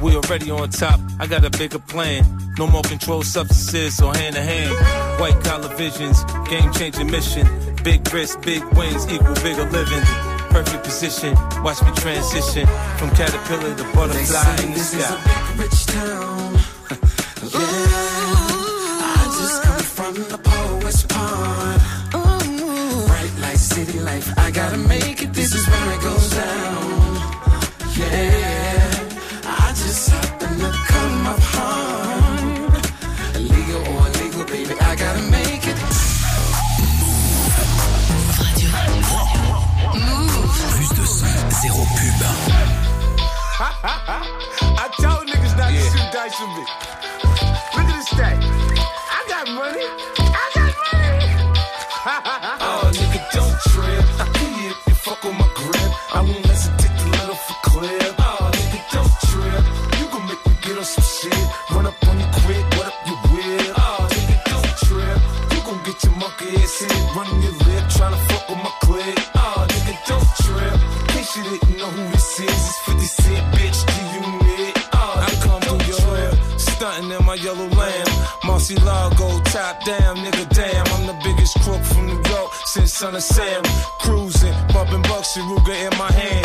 We already on top. I got a bigger plan. No more controlled substances or hand to hand. White collar visions, game changing mission. Big risks, big wins equal bigger living. Perfect position, watch me transition from caterpillar to butterfly in the this is a big rich town. Son of Sam. Cruising, bumping Bucks and Ruger in my hand.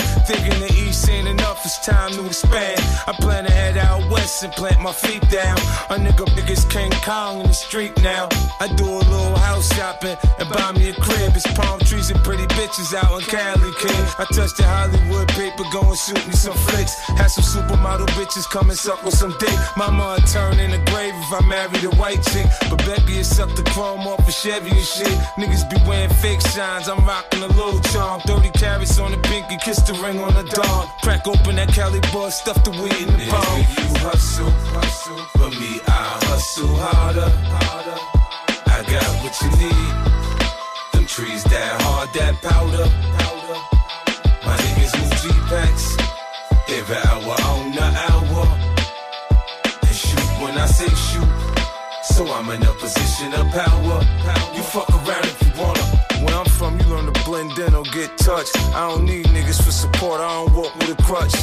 Time to expand. I plan to head out west and plant my feet down. A nigga big as King Kong in the street now. I do a little house shopping and buy me a crib. It's palm trees and pretty bitches out in Cali, kid. I touch the Hollywood paper, go and shoot me some flicks. Had some supermodel bitches come and suck with some dick. Mama would turn in the grave if I married a white chick. But Becky had sucked the chrome off of Chevy and shit. Niggas be wearing fake shines. I'm rocking a little charm. 30 carats on the pinky, kiss the ring on the dog. Crack open that Cali bud, stuff the weed in the palm. You hustle, hustle. For me, I hustle harder, harder. I got what you need. Them trees that hard, that powder, powder. My niggas move G-Packs. Every hour on the hour. And shoot when I say shoot. So I'm in a position of power. You fuck around if you wanna. Where I'm from, you learn to blend in get touched. I don't need niggas for support, I don't walk with a crutch.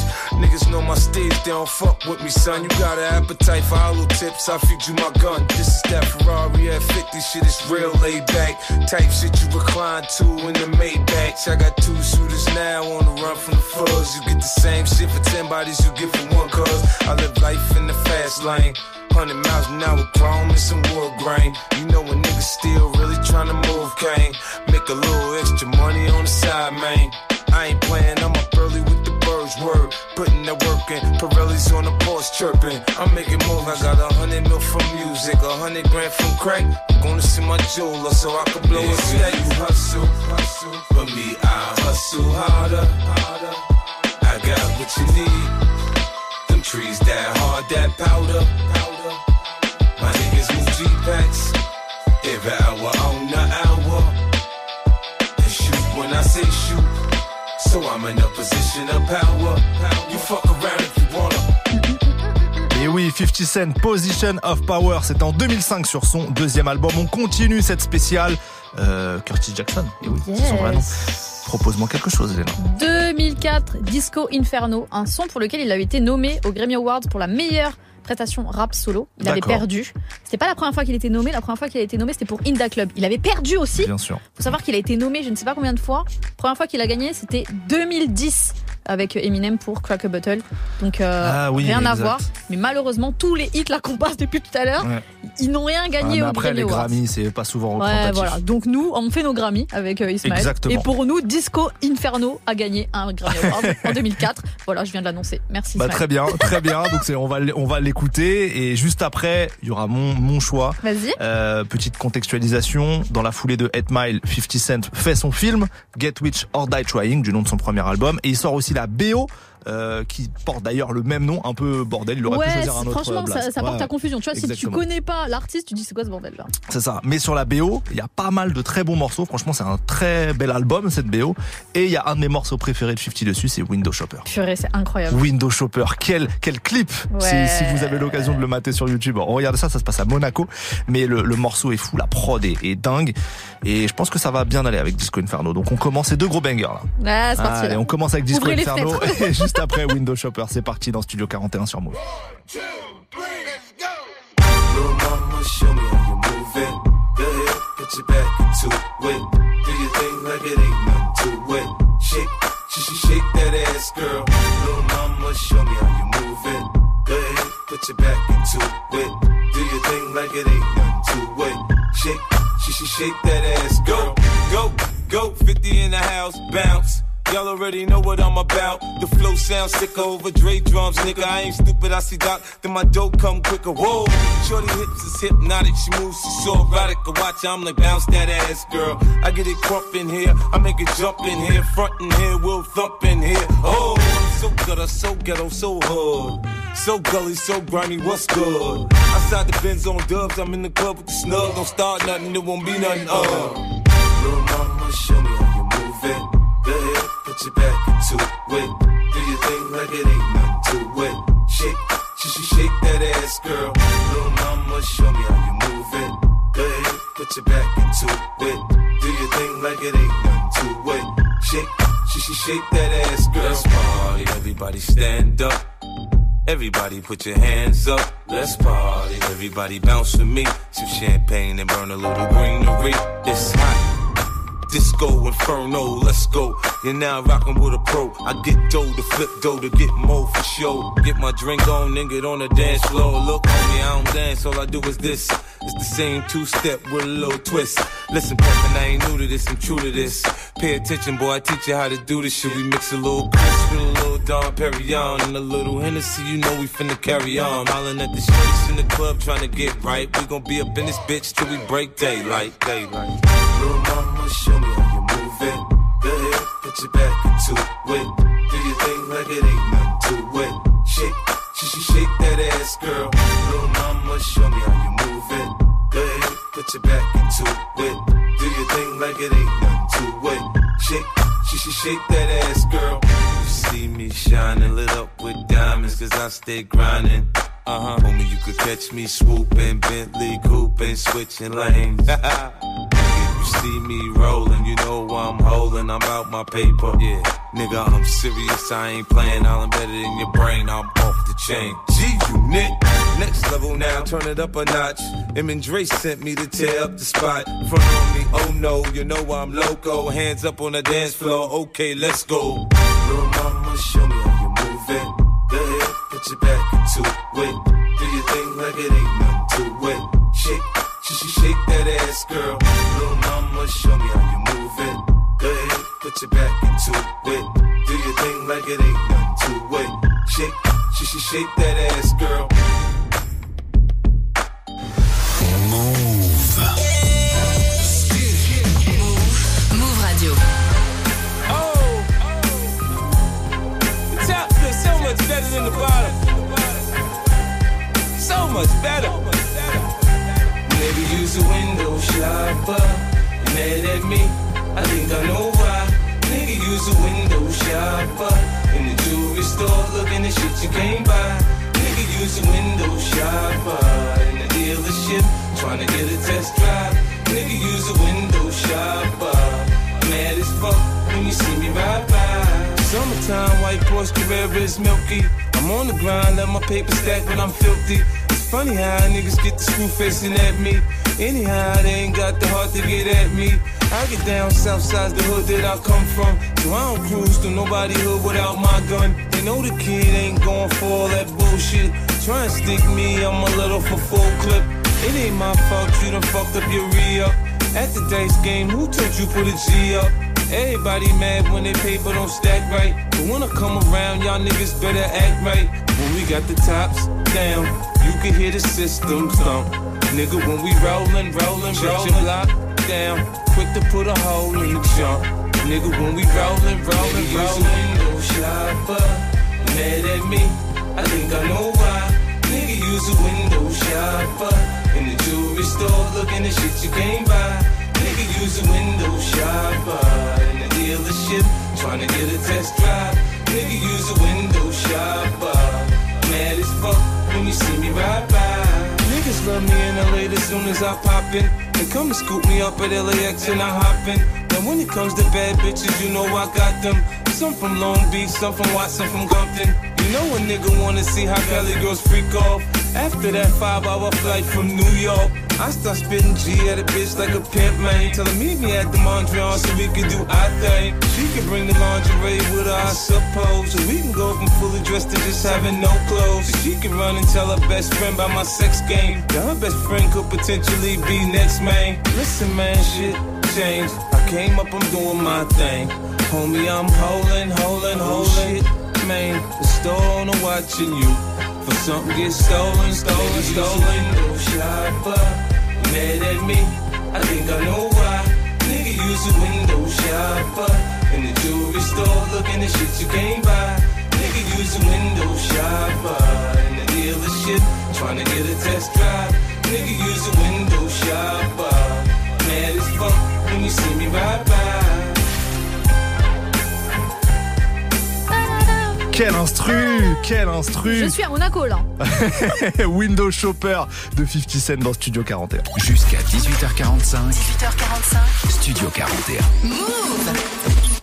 Niggas know my stage, they don't fuck with me, son. You got an appetite for hollow tips, I feed you my gun. This is that Ferrari at 50, shit is real laid back. Type shit you recline to in the Maybach. I got two shooters now on the run from the fuzz. You get the same shit for 10 bodies you get for one cuz. I live life in the fast lane. 100 miles an hour, chrome and some wood grain. You know when still really tryna move cane. Make a little extra money on the side, man. I ain't playing, I'm up early with the birds word. Putting that work in, Pirelli's on the porch chirping. I'm making moves, I got a hundred mil from music, a hundred grand from crack. I'm gonna see my jeweler so I can blow a stack. You hustle, hustle. For me, I hustle harder, harder. I got what you need. Them trees that hard, that powder, powder. My niggas move G-Packs. Every hour on the hour. And shoot when I say shoot. So I'm in a position of power. You fuck around if you wanna. Et oui, lui, 50 Cent, Position of Power. C'était en 2005 sur son deuxième album. On continue cette spéciale. Euh, Curtis Jackson. Et oui, c'est son vrai nom. Propose-moi quelque chose, Léna. 2004, Disco Inferno, un son pour lequel il a été nommé aux Grammy Awards pour la meilleure prestation rap solo. Il avait perdu. C'était pas la première fois qu'il était nommé. La première fois qu'il a été nommé, c'était pour Inda Club. Il avait perdu aussi. Bien sûr. Faut savoir qu'il a été nommé, je ne sais pas combien de fois. Première fois qu'il a gagné, c'était 2010 avec Eminem pour Crack a Bottle. Donc euh, Ah oui, rien à voir. Mais malheureusement, tous les hits là qu'on passe depuis tout à l'heure, Ouais. ils n'ont rien Ah, gagné mais aux après, Grammy les Awards. Grammy, c'est pas souvent Ouais, représentatif. voilà. Donc nous, on fait nos Grammy avec euh, Ismaël. Exactement. Et pour nous, Disco Inferno a gagné un Grammy Award en (laughs) 2004. Voilà, je viens de l'annoncer. Merci Bah, très bien, très bien. Donc on va, on va l'écouter et juste après, il y aura mon, mon choix. Vas-y. Euh, petite contextualisation. Dans la foulée de 8 Mile, 50 Cent fait son film Get Witch or Die Trying, du nom de son premier album, et il sort aussi la BO. Euh, qui porte d'ailleurs le même nom, un peu bordel. Il aurait Ouais, pu choisir un autre franchement, ça, blast. ça porte Ouais, à confusion. Tu vois, si tu connais pas l'artiste, tu dis c'est quoi ce bordel là C'est ça. Mais sur la BO, il y a pas mal de très bons morceaux. Franchement, c'est un très bel album, cette BO. Et il y a un de mes morceaux préférés de 50 dessus, c'est Window Shopper. Purée, c'est incroyable. Window Shopper, quel quel clip Ouais. si, si vous avez l'occasion de le mater sur YouTube. On regarde ça, ça se passe à Monaco, mais le, le morceau est fou, la prod est, est dingue, et je pense que ça va bien aller avec Disco Inferno. Donc on commence ces deux gros bangers là. Ouais, c'est parti. Allez, on commence avec Disco Inferno (laughs) juste après Window Shopper. C'est parti dans Studio 41 sur Move. Shake, sh- sh- shake that ass. Go. Go, go, 50 in the house, bounce. Y'all already know what I'm about. The flow sounds sick over Dre drums, nigga. I ain't stupid, I see Doc, then my dope come quicker. Whoa, shorty hips is hypnotic, she moves, she's so erotic. I watch, I'm like, bounce that ass, girl. I get it crump in here, I make it jump in here, front in here, we'll thump in here. Oh, so gutter, so ghetto, so hood. So gully, so grimy, what's good? Outside the Benz on dubs, I'm in the club with the snug. Don't start nothing, it won't be nothing, uh. Little mama, show me put your back into it. Do your thing like it ain't nothing to it. Shake, sh- sh- shake that ass, girl. Little mama, show me how you move it. Go ahead, put your back into it. Do your thing like it ain't nothing to it. Shake, sh- sh- shake that ass, girl. Let's party, everybody stand up. Everybody put your hands up. Let's party, everybody bounce with me. Some champagne and burn a little greenery. It's hot. Disco Inferno, let's go. You're now rocking with a pro. I get dough to flip dough to get more for show. Get my drink on and get on the dance floor. Look, homie, I don't dance, all I do is this. It's the same two step with a little twist. Listen, Peppin, I ain't new to this, I'm true to this. Pay attention, boy, I teach you how to do this shit. We mix a little Cris with a little Dom Perignon and a little Hennessy, you know we finna carry on. Smiling at the streets in the club trying to get right. We gon' be up in this bitch till we break daylight, daylight. Show me how you move it. Go ahead, put your back into it. Do your thing like it ain't nothing to it. Shake, sh- sh- shake that ass, girl. Little mama, show me how you move it. Go ahead, put your back into it. Do your thing like it ain't nothing to it. Shake, sh- sh- shake that ass, girl. You see me shining, lit up with diamonds, cause I stay grinding. Uh huh. Homie, you could catch me swooping, Bentley cooping, switching lanes. (laughs) if you see me rolling, you know I'm holding, I'm out my paper. Yeah, nigga, I'm serious, I ain't playing, I'll embed it in your brain, I'm off the chain. G unit, next level now, turn it up a notch. Em and Dre sent me to tear up the spot. Front on me, oh no, you know I'm loco. Hands up on the dance floor, okay, let's go. Little mama, show me how you move it. Go ahead, put your back it. Do your thing like it ain't nothing to it. Shake, sh- sh- shake that ass, girl. Little mama, show me how you move it. Go ahead, put your back into it. Do your thing like it ain't nothing to it. Shake, sh- sh- shake that ass, girl. Much better. Maybe use a window shopper. Mad at me? I think I know why. Nigga, use a window shopper. In the jewelry store, looking at shit you can't buy. Nigga, use a window shopper in the dealership, trying to get a test drive. Nigga use a window shopper. Mad as fuck when you see me ride by. Summertime, white Porsche Carrera is milky. I'm on the grind, let my paper stack when I'm filthy. Funny how niggas get the screw facing at me. Anyhow, they ain't got the heart to get at me. I get down south side the hood that I come from. So I don't cruise to nobody hood without my gun. They know the kid ain't going for all that bullshit. Try and stick me, I'm a little for full clip. It ain't my fault you done fucked up your re-up. At the dice game, who told you put a G up? Everybody mad when they paper don't stack right. But when I come around, y'all niggas better act right. When we got the tops down, you can hear the system thump. Nigga, when we rollin', rollin', rollin', block down, quick to put a hole in the jump. Nigga, when we rollin', rollin', rollin', window shopper, mad at me. I think I know why. Nigga, use a window shopper in the jewelry store, looking at shit you can't buy. Nigga, use a window shopper in the dealership, trying to get a test drive. Nigga, use a window shopper. Mad as fuck when you see me ride by. Niggas love me in LA as soon as I pop in. They come and scoop me up at LAX and I hop in. Now when it comes to bad bitches, you know I got them. Some from Long Beach, some from Watson, from Compton. You know a nigga wanna see how Cali girls freak off. After that five hour flight from New York, I start spitting G at a bitch like a pimp, man. Tell her meet me at the Mondrian so we can do our thing. She can bring the lingerie with her, I suppose. So we can go from fully dressed to just having no clothes. She can run and tell her best friend about my sex game. Yeah, her best friend could potentially be next, man. Listen, man, shit changed. I came up, I'm doing my thing. Homie, I'm holding, holding, oh, holding. Shit, man, the store owner watching you. For something gets stolen, stolen, stolen. Shopper, mad at me. I think I know why. Nigga use a window shopper in the jewelry store, looking at shit you can't buy. Nigga use a window shopper in the dealership, trying to get a test drive. Nigga use a window shopper. Mad as fuck when you see me ride by. Quel instru, quel instru. Je suis à Monaco là. (laughs) Window Shopper de 50 Cent dans Studio 41. Jusqu'à 18h45. 18h45. Studio 41.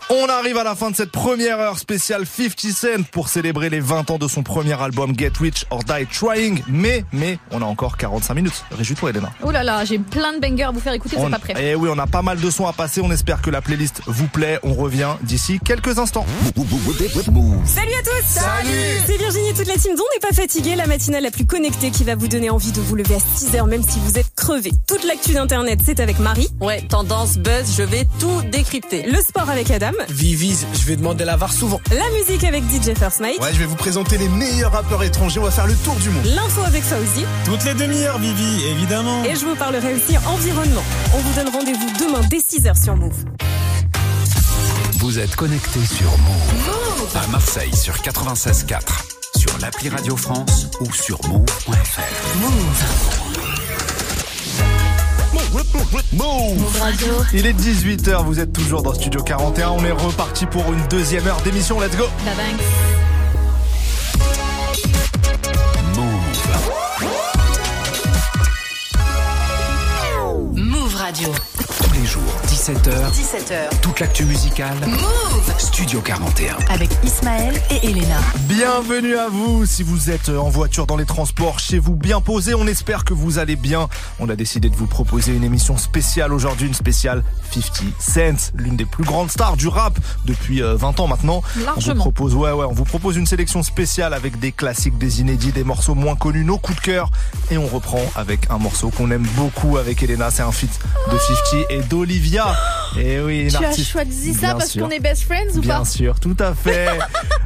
On arrive à la fin de cette première heure spéciale 50 Cent pour célébrer les 20 ans de son premier album Get Rich or Die Trying. Mais, mais, on a encore 45 minutes. Réjouis-toi, Elena. Oh là là, j'ai plein de bangers à vous faire écouter, êtes pas prêts. Eh oui, on a pas mal de sons à passer. On espère que la playlist vous plaît. On revient d'ici quelques instants. Salut à tous Salut C'est Virginie et toute la team dont n'est pas fatiguée, la matinale la plus connectée qui va vous donner envie de vous lever à 6h même si vous êtes crevé. Toute l'actu d'internet, c'est avec Marie. Ouais, tendance, buzz, je vais tout décrypter. Le sport avec Adam. Vivis, je vais demander la VAR souvent. La musique avec DJ First Mike. Ouais, je vais vous présenter les meilleurs rappeurs étrangers. On va faire le tour du monde. L'info avec Fauzi. Toutes les demi-heures, Vivi, évidemment. Et je vous parlerai aussi environnement. On vous donne rendez-vous demain dès 6h sur Move. Vous êtes connecté sur Move. À Marseille sur 96.4. Sur l'appli Radio France ou sur move.fr. Move Radio. Il est 18h, vous êtes toujours dans Studio 41. On est reparti pour une deuxième heure d'émission. Let's go Bye bye. Move Radio. Tous les jours, 17h. 17h. Toute l'actu musicale. Move Studio 41. avec Ismaël et Elena. Bienvenue à vous si vous êtes en voiture dans les transports, chez vous bien posé. On espère que vous allez bien. On a décidé de vous proposer une émission spéciale aujourd'hui, une spéciale 50 Cent, l'une des plus grandes stars du rap depuis euh, 20 ans maintenant. On vous Largement. propose, ouais, ouais, on vous propose une sélection spéciale avec des classiques, des inédits, des morceaux moins connus, nos coups de cœur. Et on reprend avec un morceau qu'on aime beaucoup avec Elena. C'est un feat de 50 et d'Olivia. (gasps) Et oui, une Tu as choisi ça Bien parce sûr. qu'on est best friends ou Bien pas sûr, tout à fait. (laughs)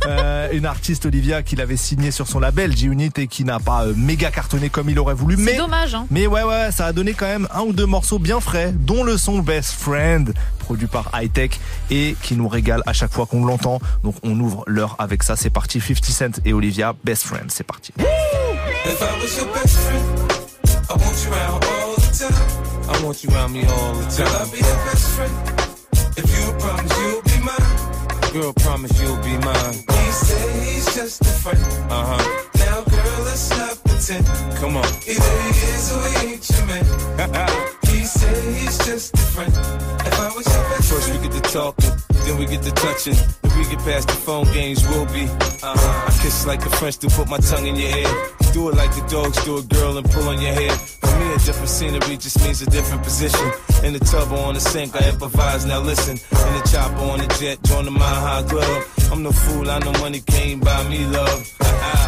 Euh, une artiste Olivia qu'il avait signé sur son label G-Unit et qui n'a pas euh, méga cartonné comme il aurait voulu. C'est Mais dommage, hein. mais ouais ouais, ça a donné quand même un ou deux morceaux bien frais, dont le son Best Friend produit par High Tech et qui nous régale à chaque fois qu'on l'entend. Donc on ouvre l'heure avec ça. C'est parti. 50 Cent et Olivia Best Friend. C'est parti. If I was your best friend, I want you around all the time. I want you around me all the time. Girl, I'll be your best friend. If you promise you'll be mine. Girl, promise you'll be mine. He said he's just a friend. Uh huh. Now, girl, let's not pretend. Come on. Either he is or he ain't your man. (laughs) he said he's just a friend. If I was your best First friend. First, we get to talking then we get to touching. If we get past the phone games, we'll be. Uh-huh. I kiss like the French to put my tongue in your ear. Do it like the dogs do a girl and pull on your hair. For me, a different scenery just means a different position. In the tub or on the sink, I improvise. Now listen, in the chopper on the jet, join the Mile High Club. I'm no fool, I know money came by me, love.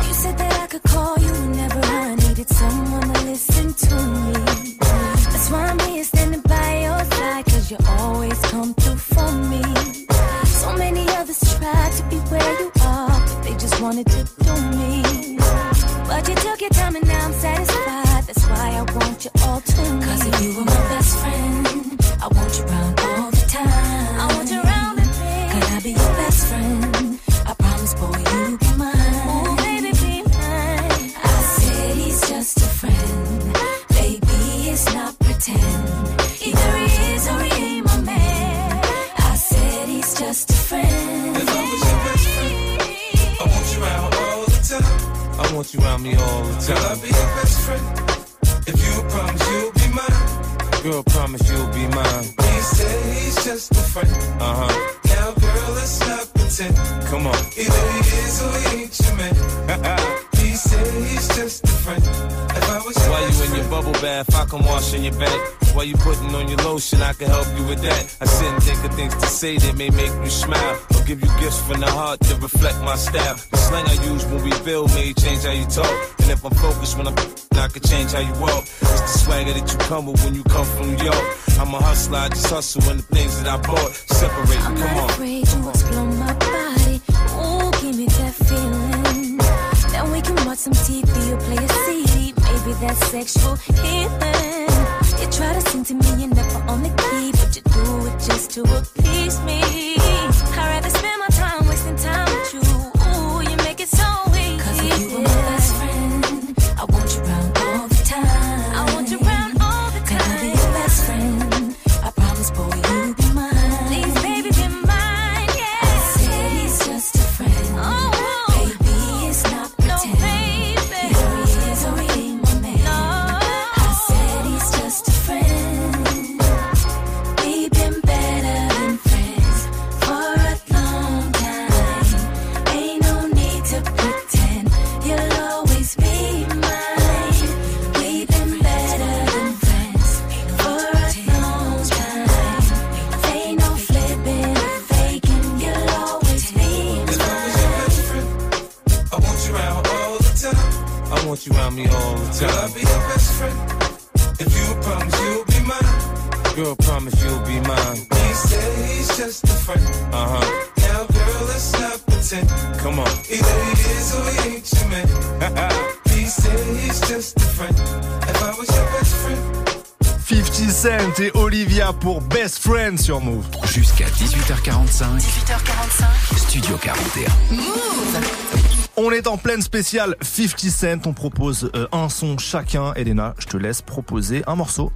You said that I could call you whenever I needed someone to listen to me. That's why I'm here standing by your side, cause you always come through for me. Others tried to be where you are, they just wanted to do me. But you took your time and now I'm satisfied. That's why I want you all to me. Cause if you were my best friend, I want you around all the time. I want you around the thing. Could I be your best friend? I promise, boy, you want you around me all the time. Could I be your best friend? If you promise you'll be mine. Girl, promise you'll be mine. He said he's just a friend. Uh huh. Now, girl, let's not pretend. Come on. Either he is or he ain't your man. (laughs) he said he's just a friend. If I was your While best you in your bubble bath, I can wash in your back. Why you putting on your lotion, I can help you with that. I sit and think of things to say that may make you smile. Or give you gifts from the heart to reflect my style. The slang I use when we build may change how you talk. And if I'm focused when I'm I can change how you walk. It's the swagger that you come with when you come from New York. I'm a hustler, I just hustle when the things that I bought. Separate, I'm come not on. afraid to explore my body. Ooh, give me that feeling. Then we can watch some TV or play a Maybe sexual healing. You try to sing to me, you're never on the key, but you do it just to appease me. I'd rather spend my time wasting time with you. Ooh, you make it so easy. Cause if you were my around me all the Could I time. be your best friend? If you promise you'll be mine. Girl, promise you'll be mine. He said he's just a friend. Uh huh. Now, girl, let's not pretend. Come on. Either he is or he ain't your man. (laughs) he said he's just a friend. If I was your best friend. 50 Cent et Olivia pour Best Friend sur Move. Jusqu'à 18h45, 18h45. Studio 41. On est en pleine spéciale 50 Cent. On propose euh, un son chacun. Elena, je te laisse proposer un morceau.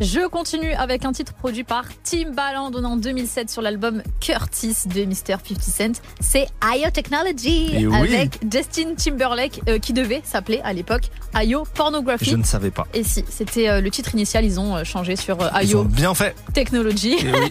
Je continue avec un titre produit par Timbaland en 2007 sur l'album Curtis de Mr. 50 Cent. C'est IO Technology Et oui. avec Justin Timberlake euh, qui devait s'appeler à l'époque IO Pornography. Je ne savais pas. Et si, c'était euh, le titre initial, ils ont euh, changé sur Ils IO ont bien fait. Technology. Et oui.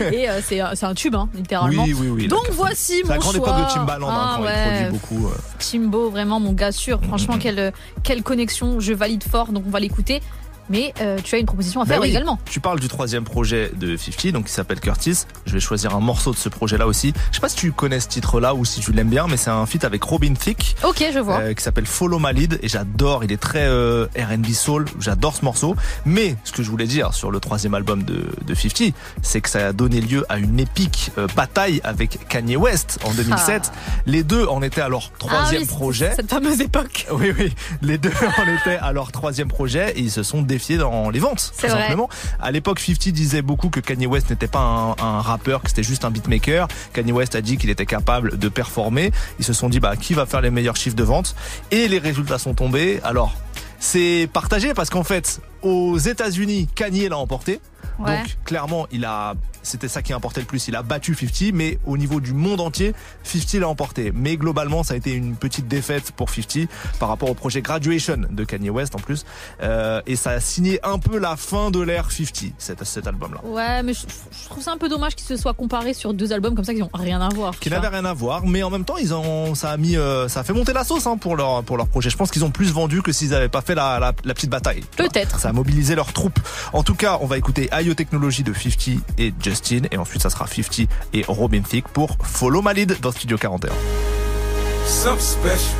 (laughs) Et c'est un- c'est un tube, hein, littéralement. Oui, oui, oui. Donc la- voici C'est la mon grande choix. époque de Timbaland, hein, Ah, quand ouais. il produit beaucoup. Timbo, vraiment mon gars sûr. Franchement, quelle, quelle connexion. Je valide fort, donc on va l'écouter. Mais euh, tu as une proposition à Ben faire oui, également. Tu parles du troisième projet de 50, donc qui s'appelle Curtis. Je vais choisir un morceau de ce projet-là aussi. Je sais pas si tu connais ce titre-là ou si tu l'aimes bien, mais c'est un feat avec Robin Thicke. Ok, je vois. euh, qui s'appelle Follow My Lead et j'adore, il est très euh, R&B soul, j'adore ce morceau. Mais ce que je voulais dire sur le troisième album de, de 50, c'est que ça a donné lieu à une épique euh, bataille avec Kanye West en 2007. Les deux en étaient à leur troisième Ah oui, projet. Cette fameuse époque. Oui, oui. Les deux en étaient à leur troisième projet et ils se sont dans les ventes. C'est tout vrai. simplement. À l'époque, 50 disait beaucoup que Kanye West n'était pas un, un rappeur, que c'était juste un beatmaker. Kanye West a dit qu'il était capable de performer. Ils se sont dit, bah, qui va faire les meilleurs chiffres de vente? Et les résultats sont tombés. Alors, c'est partagé parce qu'en fait, aux États-Unis, Kanye l'a emporté. Ouais. Donc clairement, il a, c'était ça qui importait le plus. Il a battu 50, mais au niveau du monde entier, 50 l'a emporté. Mais globalement, ça a été une petite défaite pour 50 par rapport au projet Graduation de Kanye West en plus. Euh, et ça a signé un peu la fin de l'ère 50, cet, cet album-là. Ouais, mais je, je trouve ça un peu dommage qu'ils se soient comparés sur deux albums comme ça qui n'ont rien à voir. qui n'avait rien à voir, mais en même temps, ils ont, ça a mis, euh, ça a fait monter la sauce hein, pour leur pour leur projet. Je pense qu'ils ont plus vendu que s'ils n'avaient pas fait la, la, la petite bataille. Peut-être. Ça a mobilisé leurs troupes. En tout cas, on va écouter Technology de 50 et Justin, et ensuite ça sera 50 et Robin Thicke pour Follow My Lead dans Studio 41. Something special.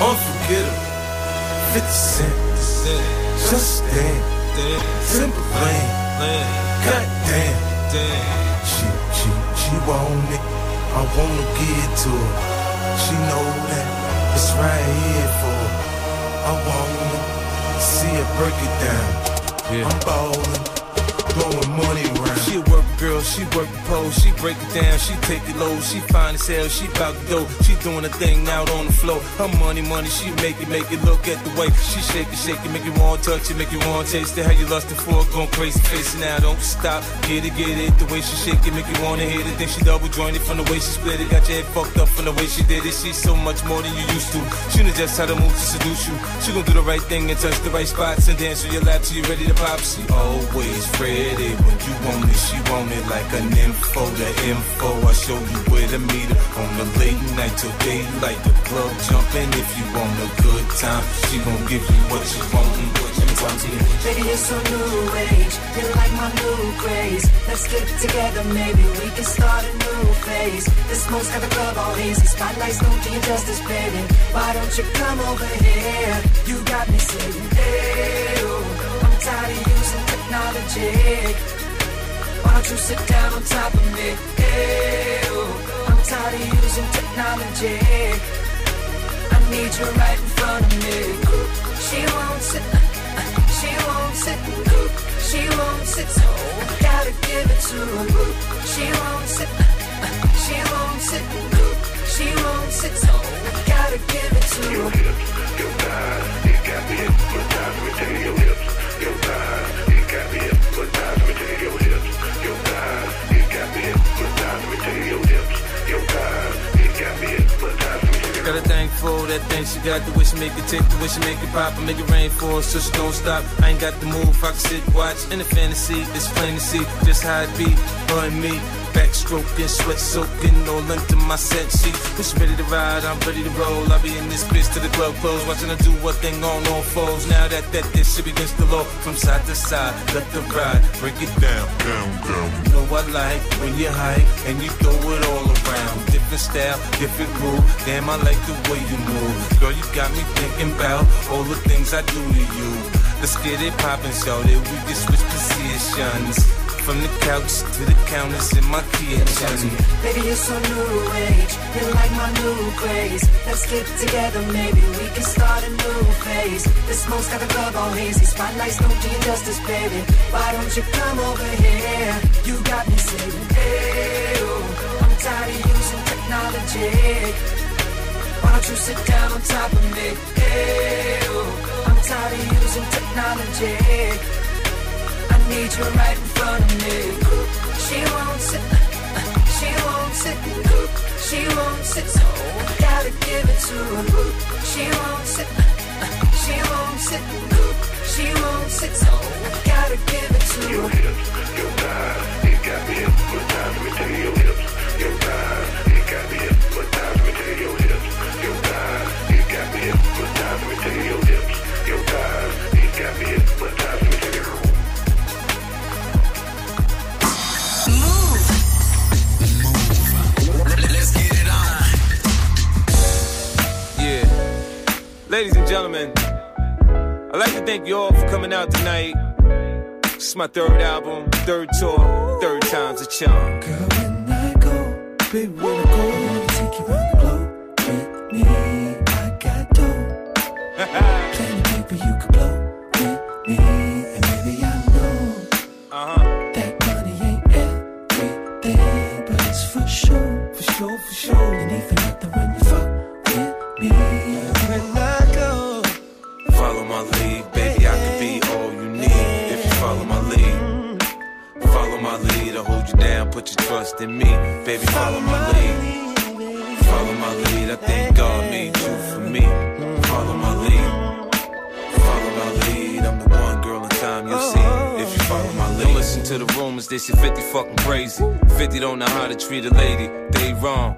Unforgettable. 50 Cent. Just damn. Timberland. Goddamn. She, she, she want it. I wanna give it to her. She know that it's right here for her. I wanna see her break it down. I'm ballin', blowing money around. She a work girl, she work the pole, she break it down, she take it low, she find hell, she bout to go, she doing a thing out on the floor. Her money, money, she make it, make it look at the way she shake it, shake it, make you want to touch it, make you want to taste it. How you lustin' for it, going crazy, face it now, don't stop, get it, get it. The way she shake it, make you wanna hit it. Then she double jointed from the way she split it, got your head fucked up from the way she did it. She's so much more than you used to. She knows just how to move to seduce you. She gon' do the right thing and touch the right spots and dance on your lap till you ready to pop. She always ready when you want it. She want it like an info, the info. I show you where to meet her on the late night till daylight. The club jumping if you want a good time. She gon' give you what you want and what you want. Baby, you're so new age. You're like my new craze. Let's get together, maybe we can start a new phase. This smoke's got the club all hazy. Spotlights don't do you justice, baby. Why don't you come over here? You got me hey, oh, I'm tired of using technology. Why don't you sit down on top of me? Oh, I'm tired of using technology. I need you right in front of me. She won't sit. She won't sit. She won't sit. So gotta give it to her. She won't sit. She won't sit. She won't sit. So gotta give it to her. Your thighs, it got me hypnotized. Me tell your hips. Your thighs, Got a thing for that thing she got the way she make it tick, the way she make it pop and make it rain for her, so she don't stop. I ain't got the move, I can sit, watch in the fantasy. It's plain to see just how it be, and me. Backstroking, sweat soaking, all into my scent sheet. When ready to ride, I'm ready to roll. I'll be in this bitch till the club close, watching her do what thing on all fours. Now that that this shit begins to low, from side to side, let the ride, break it down, down, down. You know I like when you hype and you throw it all around. Different style, different groove. Damn, I like the way you move. Girl, you got me thinking about all the things I do to you. Let's get it poppin', so that we can switch positions. From the couch to the counters in my kitchen. Baby, you're so new age. You're like my new craze. Let's get together, maybe we can start a new phase. The smoke's got the club all hazy. Spotlights don't do you justice, baby. Why don't you come over here? You got me saying, hey, oh, I'm tired of using technology. Don't you sit down on top of me? Hey, oh, I'm tired of using technology. I need you right in front of me. She won't sit. She won't sit. She won't sit. So I gotta give it to her. She won't sit. She won't sit. She won't sit. So I gotta give it to her. your hips. Your thighs, it got me hypnotized. Let me tell you your hips. Your thighs, it got me hypnotized. Let me tell you your hips. Let's get it on. Yeah. Ladies and gentlemen, I'd like to thank you all for coming out tonight. This is my third album, third tour, third time's a charm. Baby, when I go, I wanna take you around the globe with me. I got dough. Plenty paper you could trust in me. Baby, follow my lead. Follow my lead. I think God made you for me. Follow my lead. Follow my lead. I'm the one girl in time you'll see if you follow my lead. Don't listen to the rumors, they say 50 fucking crazy. 50 don't know how to treat a lady, they wrong.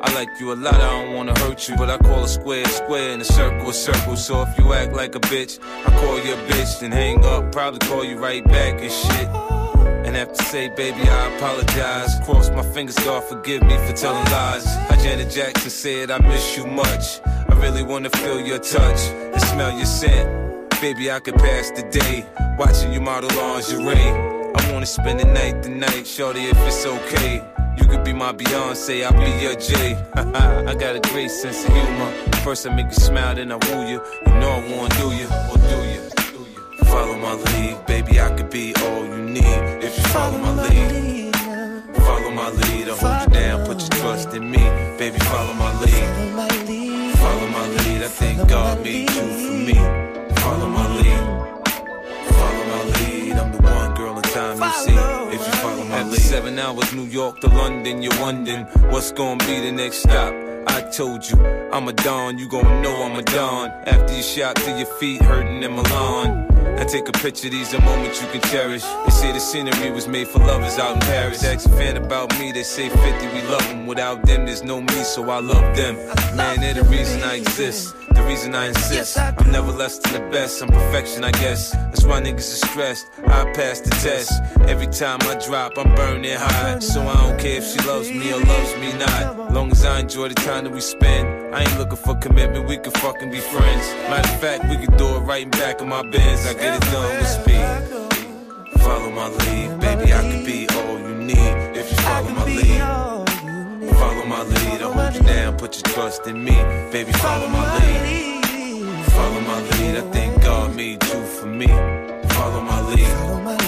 I like you a lot, I don't wanna hurt you, but I call a square a square and a circle a circle. So if you act like a bitch, I call you a bitch, then hang up, probably call you right back and shit. Have to say, baby, I apologize. Cross my fingers, God forgive me for telling lies. How Janet Jackson said, I miss you much. I really wanna feel your touch and smell your scent. Baby, I could pass the day watching you model lingerie. I wanna spend the night tonight, shorty, if it's okay. You could be my Beyonce, I'll be your Jay. (laughs) I got a great sense of humor. First I make you smile, then I woo you. You know I wanna do you, or do you? Follow my lead, baby, I could be all you need if you follow my lead. Follow my lead, I'll hold you down, put your trust in me, baby, follow my lead. Follow my lead, I think God made you for me. Follow my lead. Follow my lead, I'm the one girl in time you see if you follow my lead. After seven hours, New York to London, you're wondering what's gonna be the next stop. I told you, I'm a Don, you gon' know I'm a Don. After you shot to your feet, hurting in Milan. Now take a picture, these are moments you can cherish. They say the scenery was made for lovers out in Paris. Ask a fan about me, they say 50, we love them. Without them, there's no me, so I love them. Man, they're the reason I exist. The reason I insist, I'm never less than the best. I'm perfection, I guess. That's why niggas are stressed. I pass the test. Every time I drop, I'm burning hot. So I don't care if she loves me or loves me not. Long as I enjoy the time that we spend. I ain't looking for commitment, we could fucking be friends. Matter of fact, we could do it right in back of my Benz. I get it done with speed. Follow my lead, baby, I could be all you need if you follow my lead. Follow my lead, I'll hold you down, put your trust in me, baby, follow my lead. Follow my lead, I think God made you for me. Follow my lead. Follow my lead,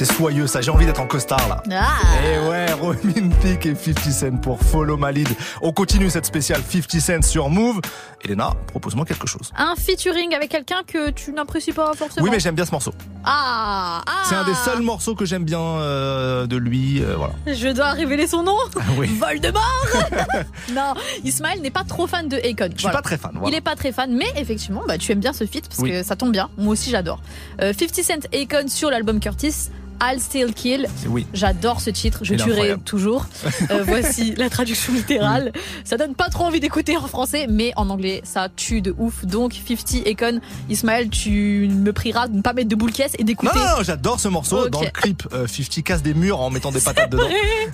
C'est soyeux ça, j'ai envie d'être en costard là. Ah. Et ouais, Romin Thicke et 50 Cent pour Follow My Lead. On continue cette spéciale 50 Cent sur Move. Elena, propose-moi quelque chose. Un featuring avec quelqu'un que tu n'apprécies pas forcément. Oui, mais j'aime bien ce morceau. Ah, ah. C'est un des seuls morceaux que j'aime bien euh, de lui. euh, voilà. Je dois révéler son nom oui. (laughs) Voldemort (laughs) Non, Ismaël n'est pas trop fan de Akon. Je suis pas très fan, voilà. Il est pas très fan, mais effectivement, bah, tu aimes bien ce feat parce Oui. que ça tombe bien. Moi aussi, j'adore. Euh, 50 Cent Akon sur l'album Curtis. I'll Still Kill. Oui. J'adore ce titre, je tuerai toujours. (laughs) Euh, voici la traduction littérale. Ça donne pas trop envie d'écouter en français, mais en anglais, ça tue de ouf. Donc 50 Akon, Ismaël, tu me prieras de ne pas mettre de boule caisse et d'écouter. non, non, j'adore ce morceau. Dans le clip, euh, 50 casse des murs en mettant des patates (laughs) dedans.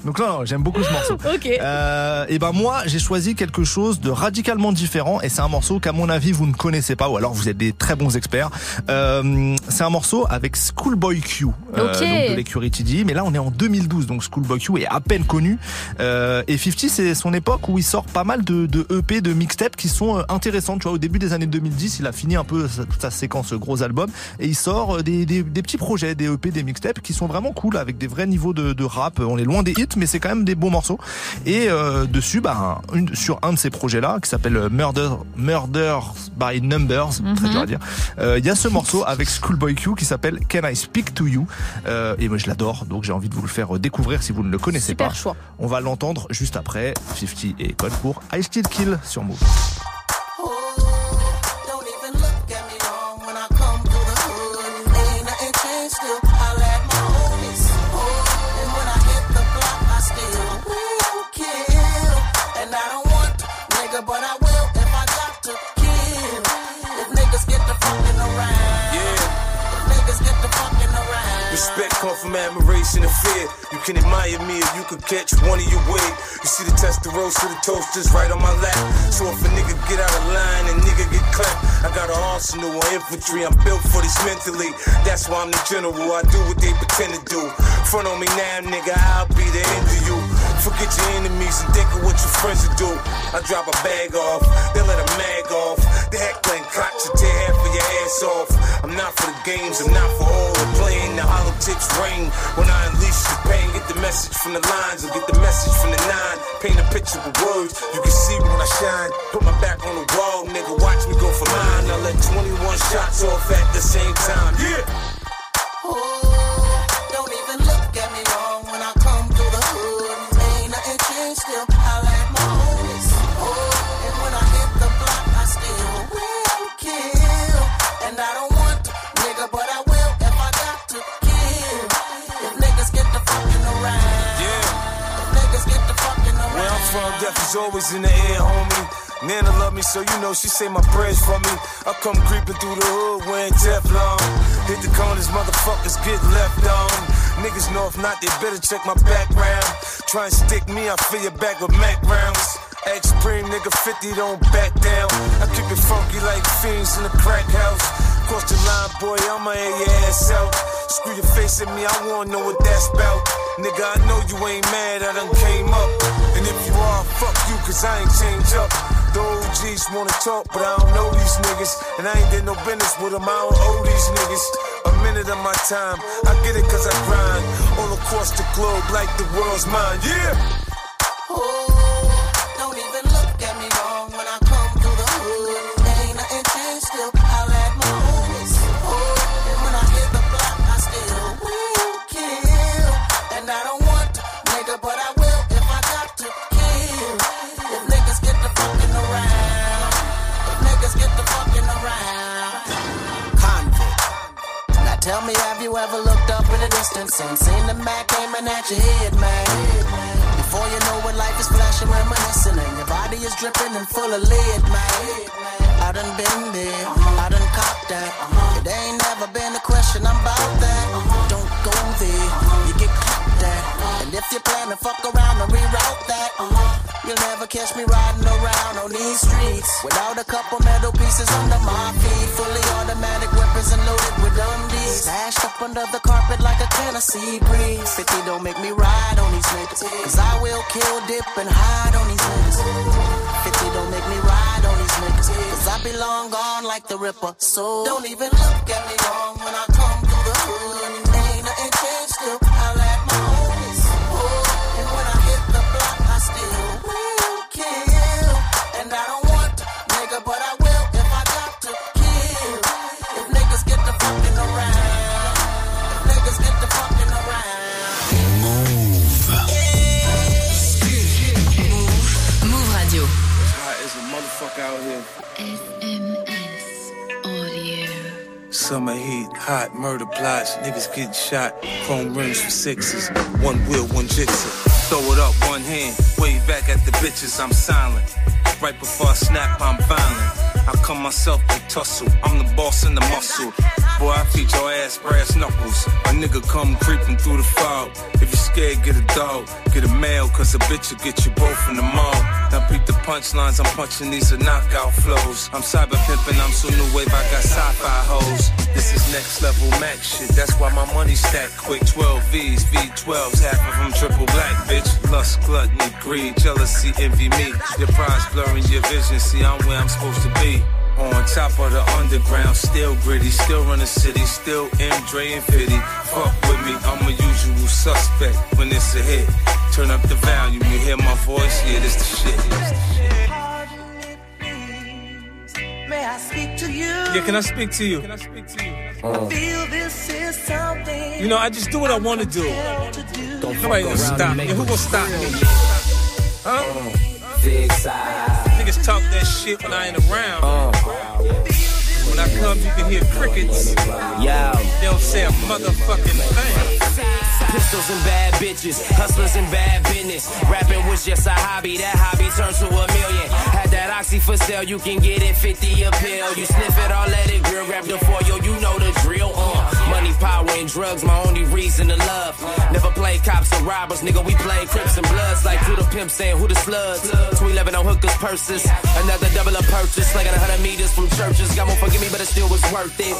Donc non, non, j'aime beaucoup ce morceau. Ok. Euh, et ben moi, j'ai choisi quelque chose de radicalement différent et c'est un morceau qu'à mon avis vous ne connaissez pas ou alors vous êtes des très bons experts. Euh, c'est un morceau avec Schoolboy Q, euh, Ok. Donc de l'écurie TD, mais là on est en 2012 donc Schoolboy Q est à peine connu euh, et 50 c'est son époque où il sort pas mal de, de EP, de mixtapes qui sont euh, intéressantes. Tu vois, au début des années 2010, il a fini un peu sa- toute sa séquence euh, gros album et il sort euh, des, des, des petits projets, des EP, des mixtapes qui sont vraiment cool avec des vrais niveaux de, de rap. On est loin des hits, mais c'est quand même des bons morceaux. Et euh, dessus, bah, une, sur un de ces projets-là, qui s'appelle Murder, Murders by Numbers, très Mhm. dur à dire, euh, il y a ce morceau avec Schoolboy Q qui s'appelle Can I Speak to You? Euh, Et moi, je l'adore, donc j'ai envie de vous le faire découvrir si vous ne le connaissez Super pas. choix. On va l'entendre juste après 50 et Code pour I Still Kill sur Move. Respect come from admiration and fear. You can admire me if you could catch one of your wig. You see the testosterone, so the toast toasters right on my lap. So if a nigga get out of line and nigga get clapped, I got an arsenal of infantry. I'm built for this mentally. That's why I'm the general. I do what they pretend to do. Front on me now, nigga, I'll be the end of you. Forget your enemies and think of what your friends will do. I drop a bag off, they let a mag off. The heckling cops will tear half of your ass off. I'm not for the games, I'm not for all the playing. The hollow tips ring when I unleash the pain. Get the message from the lines or get the message from the nine. Paint a picture with words, you can see when I shine. Put my back on the wall, nigga, watch me go for mine. I let 21 shots off at the same time. Yeah. Oh. From, death is always in the air, homie. Nana love me, so you know she say my prayers for me. I come creeping through the hood wearing Teflon. Hit the corners, motherfuckers get left on. Niggas know if not, they better check my background. Try and stick me, I fill your back with Mac rounds. X-Cream, nigga 50, don't back down. I keep it funky like fiends in the crack house. Cross the line, boy, I'ma air your ass out. Screw your face at me, I wanna know what that's about. Nigga, I know you ain't mad, I done came up. And if you are, fuck you, cause I ain't changed up. The OGs wanna talk, but I don't know these niggas. And I ain't did no business with them, I don't owe these niggas. A minute of my time, I get it cause I grind. All across the globe like the world's mine, yeah! You ever looked up in the distance and seen the Mac aiming at your head, man? Before you know it, life is flashing, reminiscing, and your body is dripping and full of lead, man. I done been there, I done copped that. It ain't never been a question, I'm about that. Don't go there, you get caught that. And if you plan to fuck around and reroute that, you'll never catch me riding around on these streets without a couple metal pieces under my feet. Fully automatic weapons and loaded with undies. Stashed up under the carpet like a Tennessee breeze. 50 don't make me ride on these niggas. Cause I will kill, dip, and hide on these niggas. 50 don't make me ride on these niggas. Cause I be long gone like the Ripper. So don't even look at me wrong when I Summer heat, hot murder plots, niggas getting shot, chrome rims for sixes, one wheel, one jigsaw. Throw it up, one hand, way back at the bitches, I'm silent. Right before I snap, I'm violent. I come myself to tussle, I'm the boss in the muscle. Boy, I feed your ass brass knuckles. A nigga come creeping through the fog. If you scared, get a dog, get a mail, cause a bitch will get you both in the mall. Now peep the punchlines, I'm punching these are knockout flows. I'm cyber pimping, I'm so new wave, I got sci-fi hoes. This is next level max shit, that's why my money stack quick. 12 V's, V12s, half of them triple black, bitch. Lust, gluttony, greed, jealousy, envy me. Your pride's blurring your vision, see I'm where I'm supposed to be. On top of the underground, still gritty, still run the city, still M, Dre, and Fitty. Fuck with me, I'm a usual suspect when it's a hit. Turn up the volume, you hear my voice, yeah, this the shit. May I speak to you? Yeah, can I speak to you? I feel this is something. You know, I just do what I want to do. Don't Nobody gonna stop me. Who gonna stop me? Huh? Niggas talk that shit when I ain't around. When I come, you can hear crickets. They don't say a motherfucking thing. Pistols and bad bitches, hustlers and bad business. Rapping was just a hobby, that hobby turned to a million. Had that oxy for sale, you can get it 50 a pill. You sniff it all, let it grill, grab the foil, you know the drill. Uh, drugs, my only reason to love. Never play cops or robbers, nigga, we play Crips and Bloods. Like who the pimp saying who the slugs. 211 on hookers' purses, another double a purchase. Like a hundred meters from churches, God won't forgive me, but it still was worth it.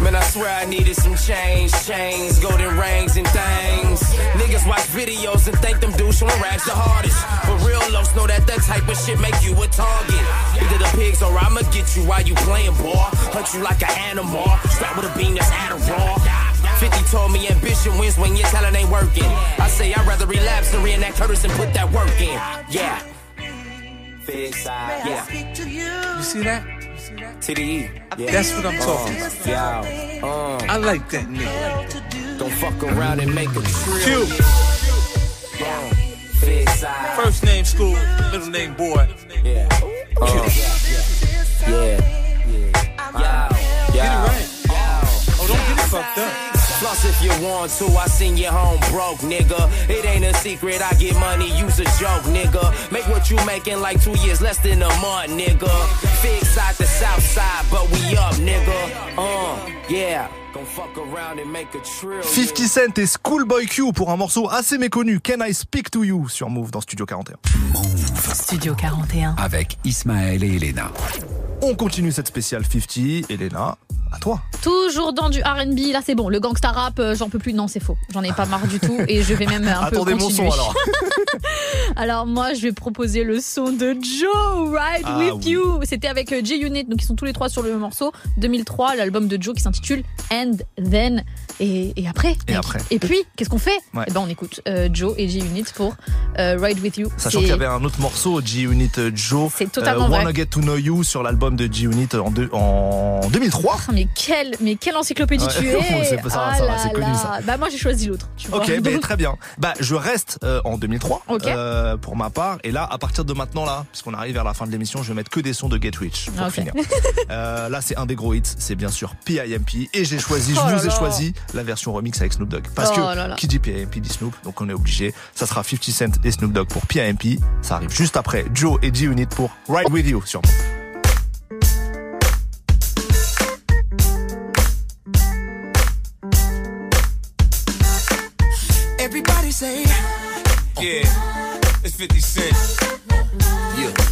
Man, I swear I needed some change, chains, golden rings, and things. Niggas watch videos and think them dudes the rags the hardest. But real lows know that that type of shit make you a target. Either the pigs or I'ma get you while you playing, ball. Hunt you like an animal, strapped with a beam that's Adderall. 50 told me ambition wins when your talent ain't working. I say I'd rather relapse than reenact Curtis and put that work in. Yeah. Fig side. Yeah. You see that? TDE. Yeah. That's what I'm talking about. Yeah. Uh, I like that nigga. Don't fuck around and make a Q. trill. Yeah. First name school, middle name boy. Yeah. Uh, yeah. Yeah. Get it right. Oh, don't get it fucked up. Plus, if you want to, I seen you home broke, nigga. It ain't a secret, I get money, use a joke, nigga. Make what you make in like two years, less than a month, nigga. Fig side to south side, but we up, nigga. Uh, yeah. Gon' fuck around and make a trill. 50 Cent et Schoolboy Q pour un morceau assez méconnu, Can I Speak to You sur Move dans Studio 41. Studio 41. Avec Ismaël et Elena. On continue cette spéciale 50. Elena, à toi. Toujours dans du R&B, là c'est bon. Le gangsta rap, euh, j'en peux plus. Non, c'est faux. J'en ai pas marre du tout et je vais même un peu Attendez mon continuer. son alors. (laughs) Alors moi, je vais proposer le son de Joe, Ride Ah With oui. You. C'était avec euh, J-Unit, donc ils sont tous les trois sur le morceau. 2003, l'album de Joe qui s'intitule And Then. Et, et après Et mec. après. Et puis, qu'est-ce qu'on fait Ouais. Eh ben, on écoute euh, Joe et J-Unit pour euh, Ride With You. Sachant qu'il y avait un autre morceau, G-Unit euh, Joe. C'est totalement Wanna vrai. Get to Know You sur l'album de G-Unit en, en 2003. Ah, Mais quelle, mais quelle encyclopédie Ouais. tu (laughs) es C'est ça, Ah ça connu, ça. Bah moi j'ai choisi l'autre. vois. Ok, Donc, (laughs) très bien. Bah, je reste euh, en 2003 Ok. euh, pour ma part. Et là, à partir de maintenant, là, puisqu'on arrive vers la fin de l'émission, je vais mettre que des sons de Get Rich pour Ah, finir. (laughs) Euh, là, c'est un des gros hits, c'est bien sûr PIMP. Et j'ai choisi, je Oh vous ai choisi la version remix avec Snoop Dogg. Parce Oh que là là. qui dit PIMP dit Snoop, donc on est obligé. Ça sera 50 Cent et Snoop Dogg pour PIMP. Ça arrive juste après Joe et G-Unit pour Ride With You sur Everybody say, Yeah, it's 50 Cent.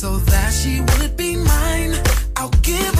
so that she would be mine. I'll give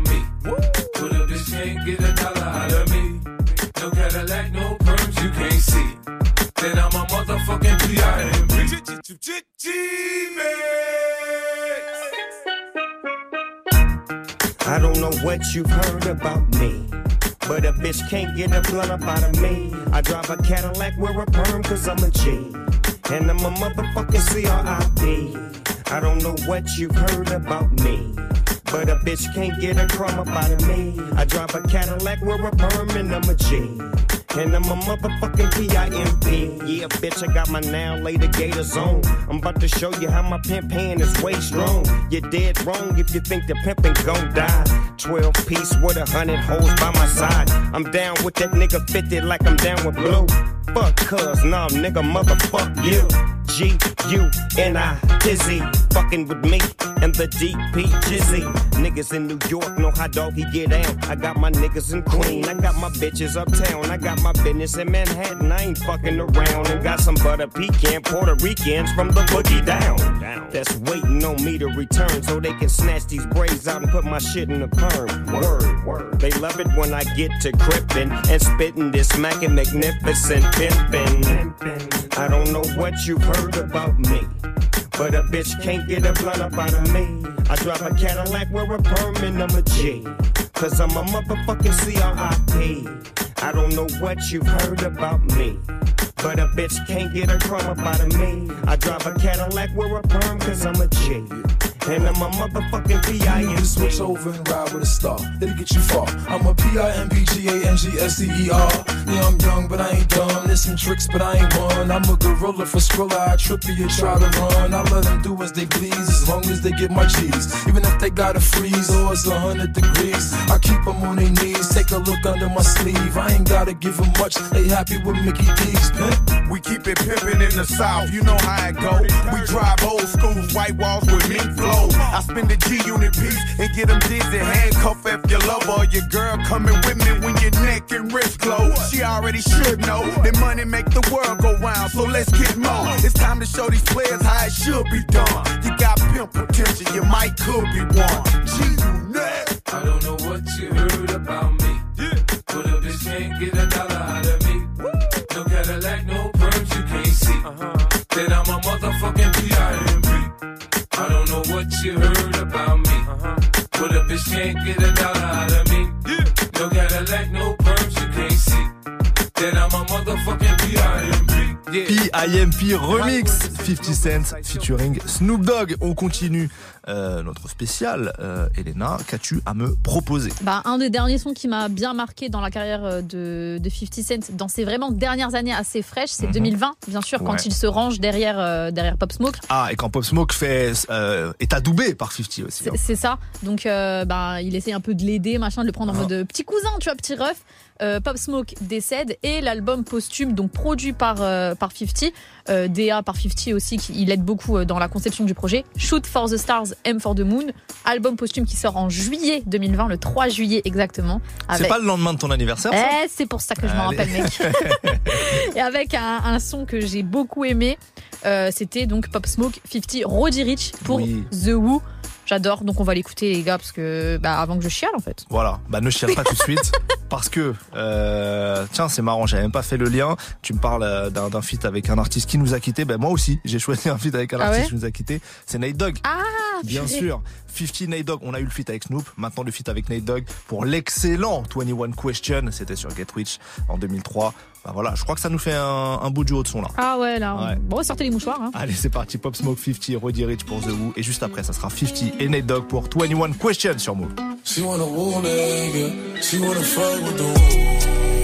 me. What you've heard about me. But a bitch can't get a blunt up out of me. I drive a Cadillac, wear a perm, cause I'm a G. And I'm a motherfucking CRIP. I don't know what you've heard about me. But a bitch can't get a crumb up out of me. I drive a Cadillac, wear a perm, and I'm a G. And I'm a motherfucking P-I-M-P. Yeah, bitch, I got my now later gators on. I'm about to show you how my pimp hand is way strong. You're dead wrong if you think the pimpin' gon' die. 12 piece with a hundred hoes by my side. I'm down with that nigga 50 like I'm down with blue. Fuck cuz, nah, nigga, motherfuck you. G U N I Dizzy, fucking with me and the DP Jizzy. Niggas in New York know how doggy get down. I got my niggas in Queen, I got my bitches uptown, I got my business in Manhattan. I ain't fucking around and got some butter pecan Puerto Ricans from the boogie down. That's waiting on me to return so they can snatch these braids out and put my shit in the perm. Word, word. They love it when I get to crippin' and spittin' this smacking magnificent pimpin'. I don't know what you've heard about me. But a bitch can't get a blunt up out of me. I drive a Cadillac, wear a perm, and I'm a G. Cause I'm a motherfucking CRIP. I don't know what you've heard about me. But a bitch can't get a crumb up out of me. I drive a Cadillac, wear a perm, cause I'm a G. And I'm a motherfucking P.I.M.P. Switch over and ride with a star. It'll get you far. I'm a P-I-M-P-G-A-N-G-S-T-E-R. Yeah, I'm young, but I ain't dumb. There's some tricks, but I ain't one. I'm a gorilla for Skrilla. I trip you, try to run. I let them do as they please, as long as they get my cheese. Even if they gotta freeze or it's a hundred degrees, I keep them on their knees. Take a look under my sleeve. I ain't gotta give them much. They happy with Mickey D's, pimp. We keep it pimpin' in the south, you know how it go. We drive old school white walls with mink flow. I spend the G-Unit piece and get them dizzy. Handcuff if your lover or your girl coming with me when your neck and wrist close. She already should know that money make the world go round, so let's get more. It's time to show these players how it should be done. You got pimp potential, you might could be one. G unit. I don't know what you heard about me. But a bitch can't get a dollar bitch can't get a dollar out of me. No Cadillac, no Yeah. PIMP Remix 50 Cent featuring Snoop Dogg. On continue euh, notre spécial. Euh, Elena, qu'as-tu à me proposer? Bah, un des derniers sons qui m'a bien marqué dans la carrière euh, de, de 50 Cent, dans ses vraiment dernières années assez fraîches, c'est Mhm. 2020, bien sûr, quand il se range derrière, euh, derrière Pop Smoke. Ah, et quand Pop Smoke fait, est adoubé par 50 aussi. hein. C'est- ça. Donc, bah, il essaie un peu de l'aider, machin, de le prendre en Ah. mode petit cousin, tu vois, petit ref. Euh, Pop Smoke décède et l'album posthume, donc produit par, euh, par 50, euh, DA par 50 aussi, qui il aide beaucoup euh, dans la conception du projet. Shoot for the Stars, M for the Moon, album posthume qui sort en juillet 2020, le 3 juillet exactement. C'est pas le lendemain de ton anniversaire ça? Eh, c'est pour ça que je m'en rappelle, mec. (laughs) et avec un, un son que j'ai beaucoup aimé, euh, c'était donc Pop Smoke 50 Roddy Rich pour Oui. The Who. J'adore, donc on va l'écouter les gars parce que bah, avant que je chiale en fait. Voilà, bah ne chiale pas tout de suite (laughs) parce que euh, tiens c'est marrant, j'avais même pas fait le lien. Tu me parles euh, d'un d'un feat avec un artiste qui nous a quitté. Ben moi aussi, j'ai choisi un feat avec un Ah artiste ouais qui nous a quitté. C'est Nate Dogg. Ah Bien purée. sûr, 50 Nate Dogg. On a eu le feat avec Snoop, maintenant le feat avec Nate Dogg pour l'excellent 21 Question. C'était sur Get Rich en 2003. Bah voilà, je crois que ça nous fait un, un bout du haut de son là. Ah ouais là. Ouais. Bon sortez les mouchoirs. Hein. Allez, c'est parti. Pop Smoke 50, Roddy Rich pour The Who. Et juste après, ça sera 50 et Nate Dogg pour 21 Question sur Move. She wanna woo nigga. She wanna fuck with the woo.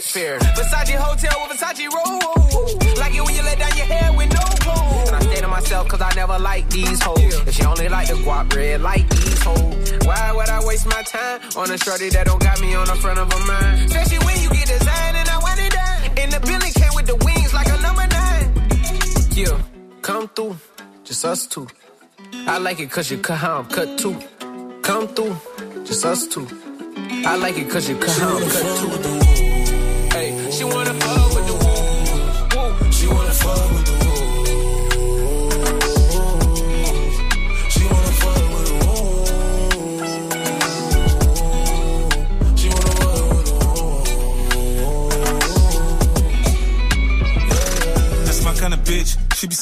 Jet fare. Versace hotel with Versace roll. Like it when you let down your hair with no pole. And I stay to myself cause I never like these hoes. If she only like the guap red, like these hoes. Why would I waste my time on a shorty that don't got me on the front of her mind? Especially when you get designed and I want it done. And the Billy came with the wings like a number nine. Yeah, come through, just us two. I like it cause you cut how I'm cut too. Come through, just us two. I like it cause you cut how I'm cut too. She wanna fuck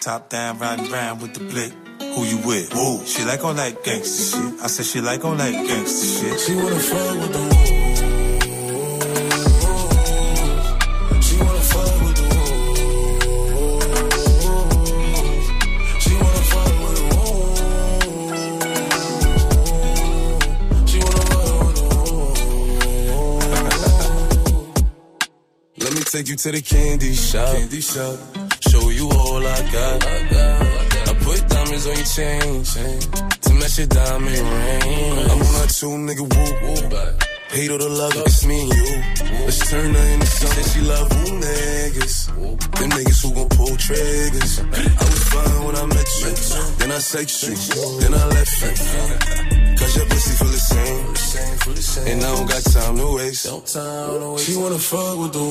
Top down, riding round with the blick. Who you with? Woo. She like all that gangster shit. I said she like all that gangster shit. She wanna fuck with the woo. She wanna fuck with the woo. She wanna fuck with the woo. She wanna fuck with the woo. Let me take you to the candy shop. Candy shop. I got. I put diamonds on your chain to match your diamond ring. I'm on a two nigga whoop whoop. Hate or the love, it's me and you. Let's turn her into something she love. Who niggas? Them niggas who gon' pull triggers. I was fine when I met you. Then I sex you. Then I left you. Cause your pussy feel the same. And I don't got time to waste. She wanna fuck with the woo.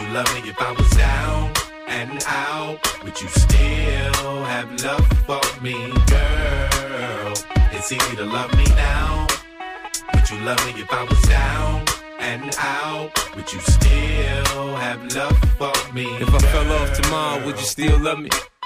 Would you love me if I was down and out? Would you still have love for me, girl? It's easy to love me now. Would you love me if I was down and out? Would you still have love for me? If I fell off tomorrow, would you still love me?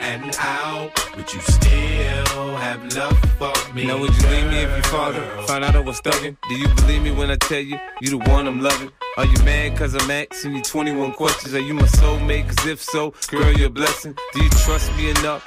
and out? Would you still have love for me? Now would you leave me if your father found out I was thugging? Do you believe me when I tell you you the one I'm loving? Are you mad cause I'm asking you 21 questions? Are you my soulmate? Cause if so, girl, you're a blessing. Do you trust me enough?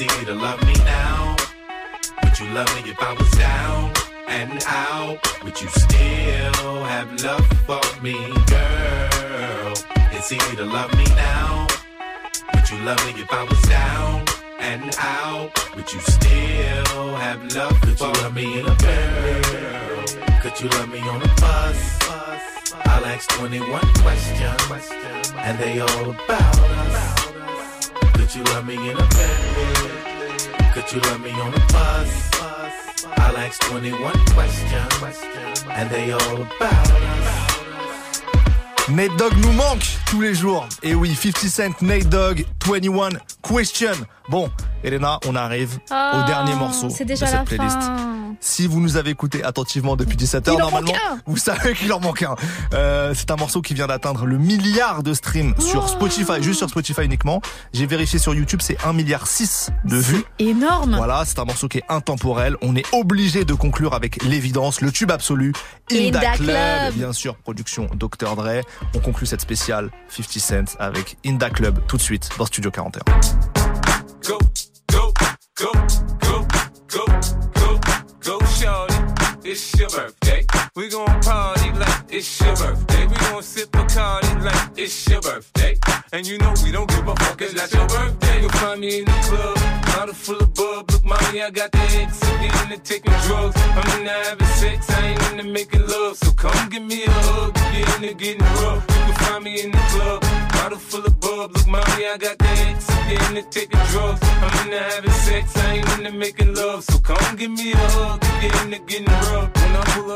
Girl, it's easy to love me now. Would you love me if I was down and out? Would you still have love for me, girl? It's easy to love me now. Would you love me if I was down and out? Would you still have love Could you love me in a girl? Could you love me on a bus? I'll ask 21 questions, and they all about us. Could you love me in a bed? Could you love me on a bus? I'll ask 21 questions, and they all about us. Nate Dogg nous manque tous les jours. Et oui, 50 Cent, Nate Dogg, 21 Question. Bon, Elena, on arrive Oh, au dernier morceau c'est de déjà cette la playlist. fin. Si vous nous avez écouté attentivement depuis 17 heures, Il en normalement, manque un. vous savez qu'il en manque un. Euh, c'est un morceau qui vient d'atteindre le milliard de streams sur Spotify, juste sur Spotify uniquement. J'ai vérifié sur YouTube, c'est 1 milliard 6 de vues. Énorme. Voilà, c'est un morceau qui est intemporel. On est obligé de conclure avec l'évidence, le tube absolu, In, In Da Da Club. Club. Bien sûr, production Dr. Dre. On conclut cette spéciale 50 Cent avec In Da Club tout de suite dans Studio 41. Go, go, go, go, go, go, shorty. It's your birthday. We gon' party like it's your birthday. We gon' sip a party like it's your birthday. And you know we don't give a fuck, it's not your birthday. You'll find me in the club, bottle full of bub. Look, mommy, I got the X. I'm into taking drugs. I'm into having sex, I ain't into making love. So come give me a hug, get into getting rough. Me in the club, bottle full of bub. Look, mommy, I got the X. I'm into taking drugs. I'm into having sex, I ain't into making love. So come give me a hug, get into getting rough.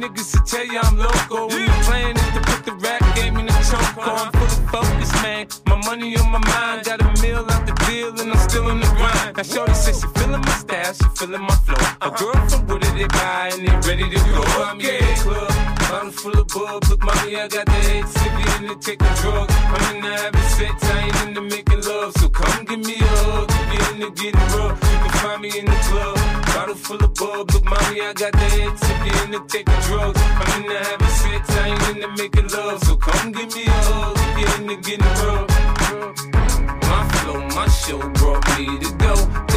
niggas will tell you I'm loco. When the plan is to put the rap game in the choke. I'm full of focus, man. My money on my mind, got a meal out the deal, and I'm still in the grind. Now, Shorty says she feeling my style, she feeling my flow. A girl from Wooded, they buy, and they ready to go. I'm in the club, bottle full of bub. Look, mommy, I got the head sippy in the taking drugs. I'm in the having sex, I ain't into making love. So come give me a hug, if you're into getting rough. You can find me in the club, bottle full of bub. Look, mommy, I got the head sippy in the taking drugs. I'm in the having sex, I ain't into making love. So come give me a hug, get into getting rough. My flow, my show brought me to go.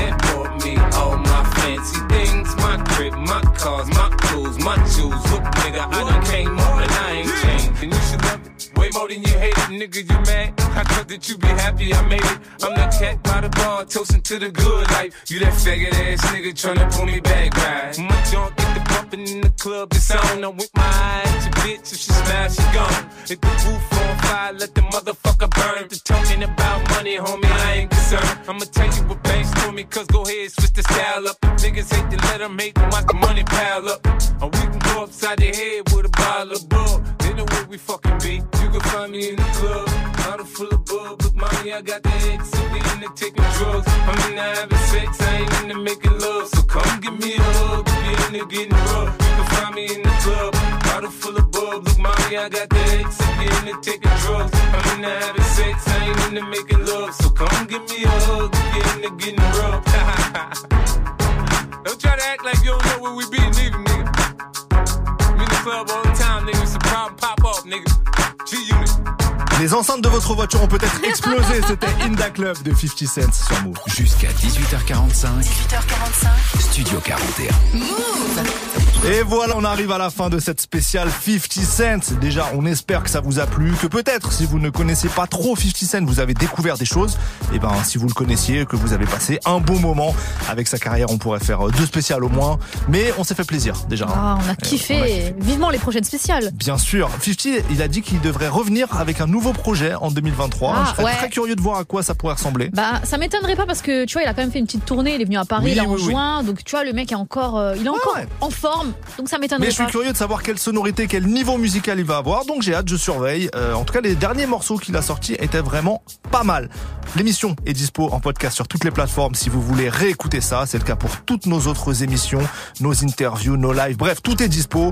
All my fancy things. My crib, my cars, my clothes, my shoes. Look, nigga, I done came up and I ain't changed. And you should love it. Way more than you hate it, nigga, you mad? I thought that you be happy I made it. I'm that cat by the bar, toasting to the good life. You that faggot ass nigga tryna pull me back, right? My junk get the bumping in the club, it's on. I'm with my eye at your bitch, if she smash, she gone. If the roof on fire, let the motherfucker burn. The talking about money, homie, I ain't concerned. I'ma tell you what banks told me, cause go ahead, switch the style up. Niggas hate to let them hate them, watch the money pile up. Or we can go upside the head with a bottle of bull. Then the way we me in the club. Bottle full of bub, look, mommy, I got the X. So we in the taking drugs. I'm in the having sex, I ain't in the making love. So come give me a hug if you're in the getting rough. You can find me in the club. Bottle full of bub, look, mommy, I got the X. So we in the taking drugs. I'm in the having sex, I ain't in the making love. So come give me a hug if you're in the getting rough. (laughs) don't try to act like you don't know where we be, nigga, nigga. Club all the time, nigga. It's a problem, pop off, nigga. G-Unit. Les enceintes de votre voiture ont peut-être explosé. (laughs) C'était Inda Club de 50 Cent sur Move. Jusqu'à 18h45. 18h45. Studio 41. Et voilà, on arrive à la fin de cette spéciale 50 Cent. Déjà, on espère que ça vous a plu, que peut-être, si vous ne connaissez pas trop 50 Cent, vous avez découvert des choses. Et ben, si vous le connaissiez, que vous avez passé un bon moment avec sa carrière, on pourrait faire deux spéciales au moins. Mais on s'est fait plaisir, déjà. Ah, on a kiffé. on a kiffé. Vivement les prochaines spéciales. Bien sûr. 50, il a dit qu'il devrait revenir avec un nouveau projet en 2023. Ah, Je serais ouais. très curieux de voir à quoi ça pourrait ressembler. Bah, ça m'étonnerait pas parce que tu vois, il a quand même fait une petite tournée. Il est venu à Paris Oui, là en oui, juin, donc tu vois, le mec est encore, euh, il est encore en forme, donc ça m'étonnerait Mais je suis pas. curieux de savoir quelle sonorité, quel niveau musical il va avoir. Donc j'ai hâte, je surveille. Euh, en tout cas, les derniers morceaux qu'il a sortis étaient vraiment pas mal. L'émission est dispo en podcast sur toutes les plateformes si vous voulez réécouter ça. C'est le cas pour toutes nos autres émissions, nos interviews, nos lives. Bref, tout est dispo.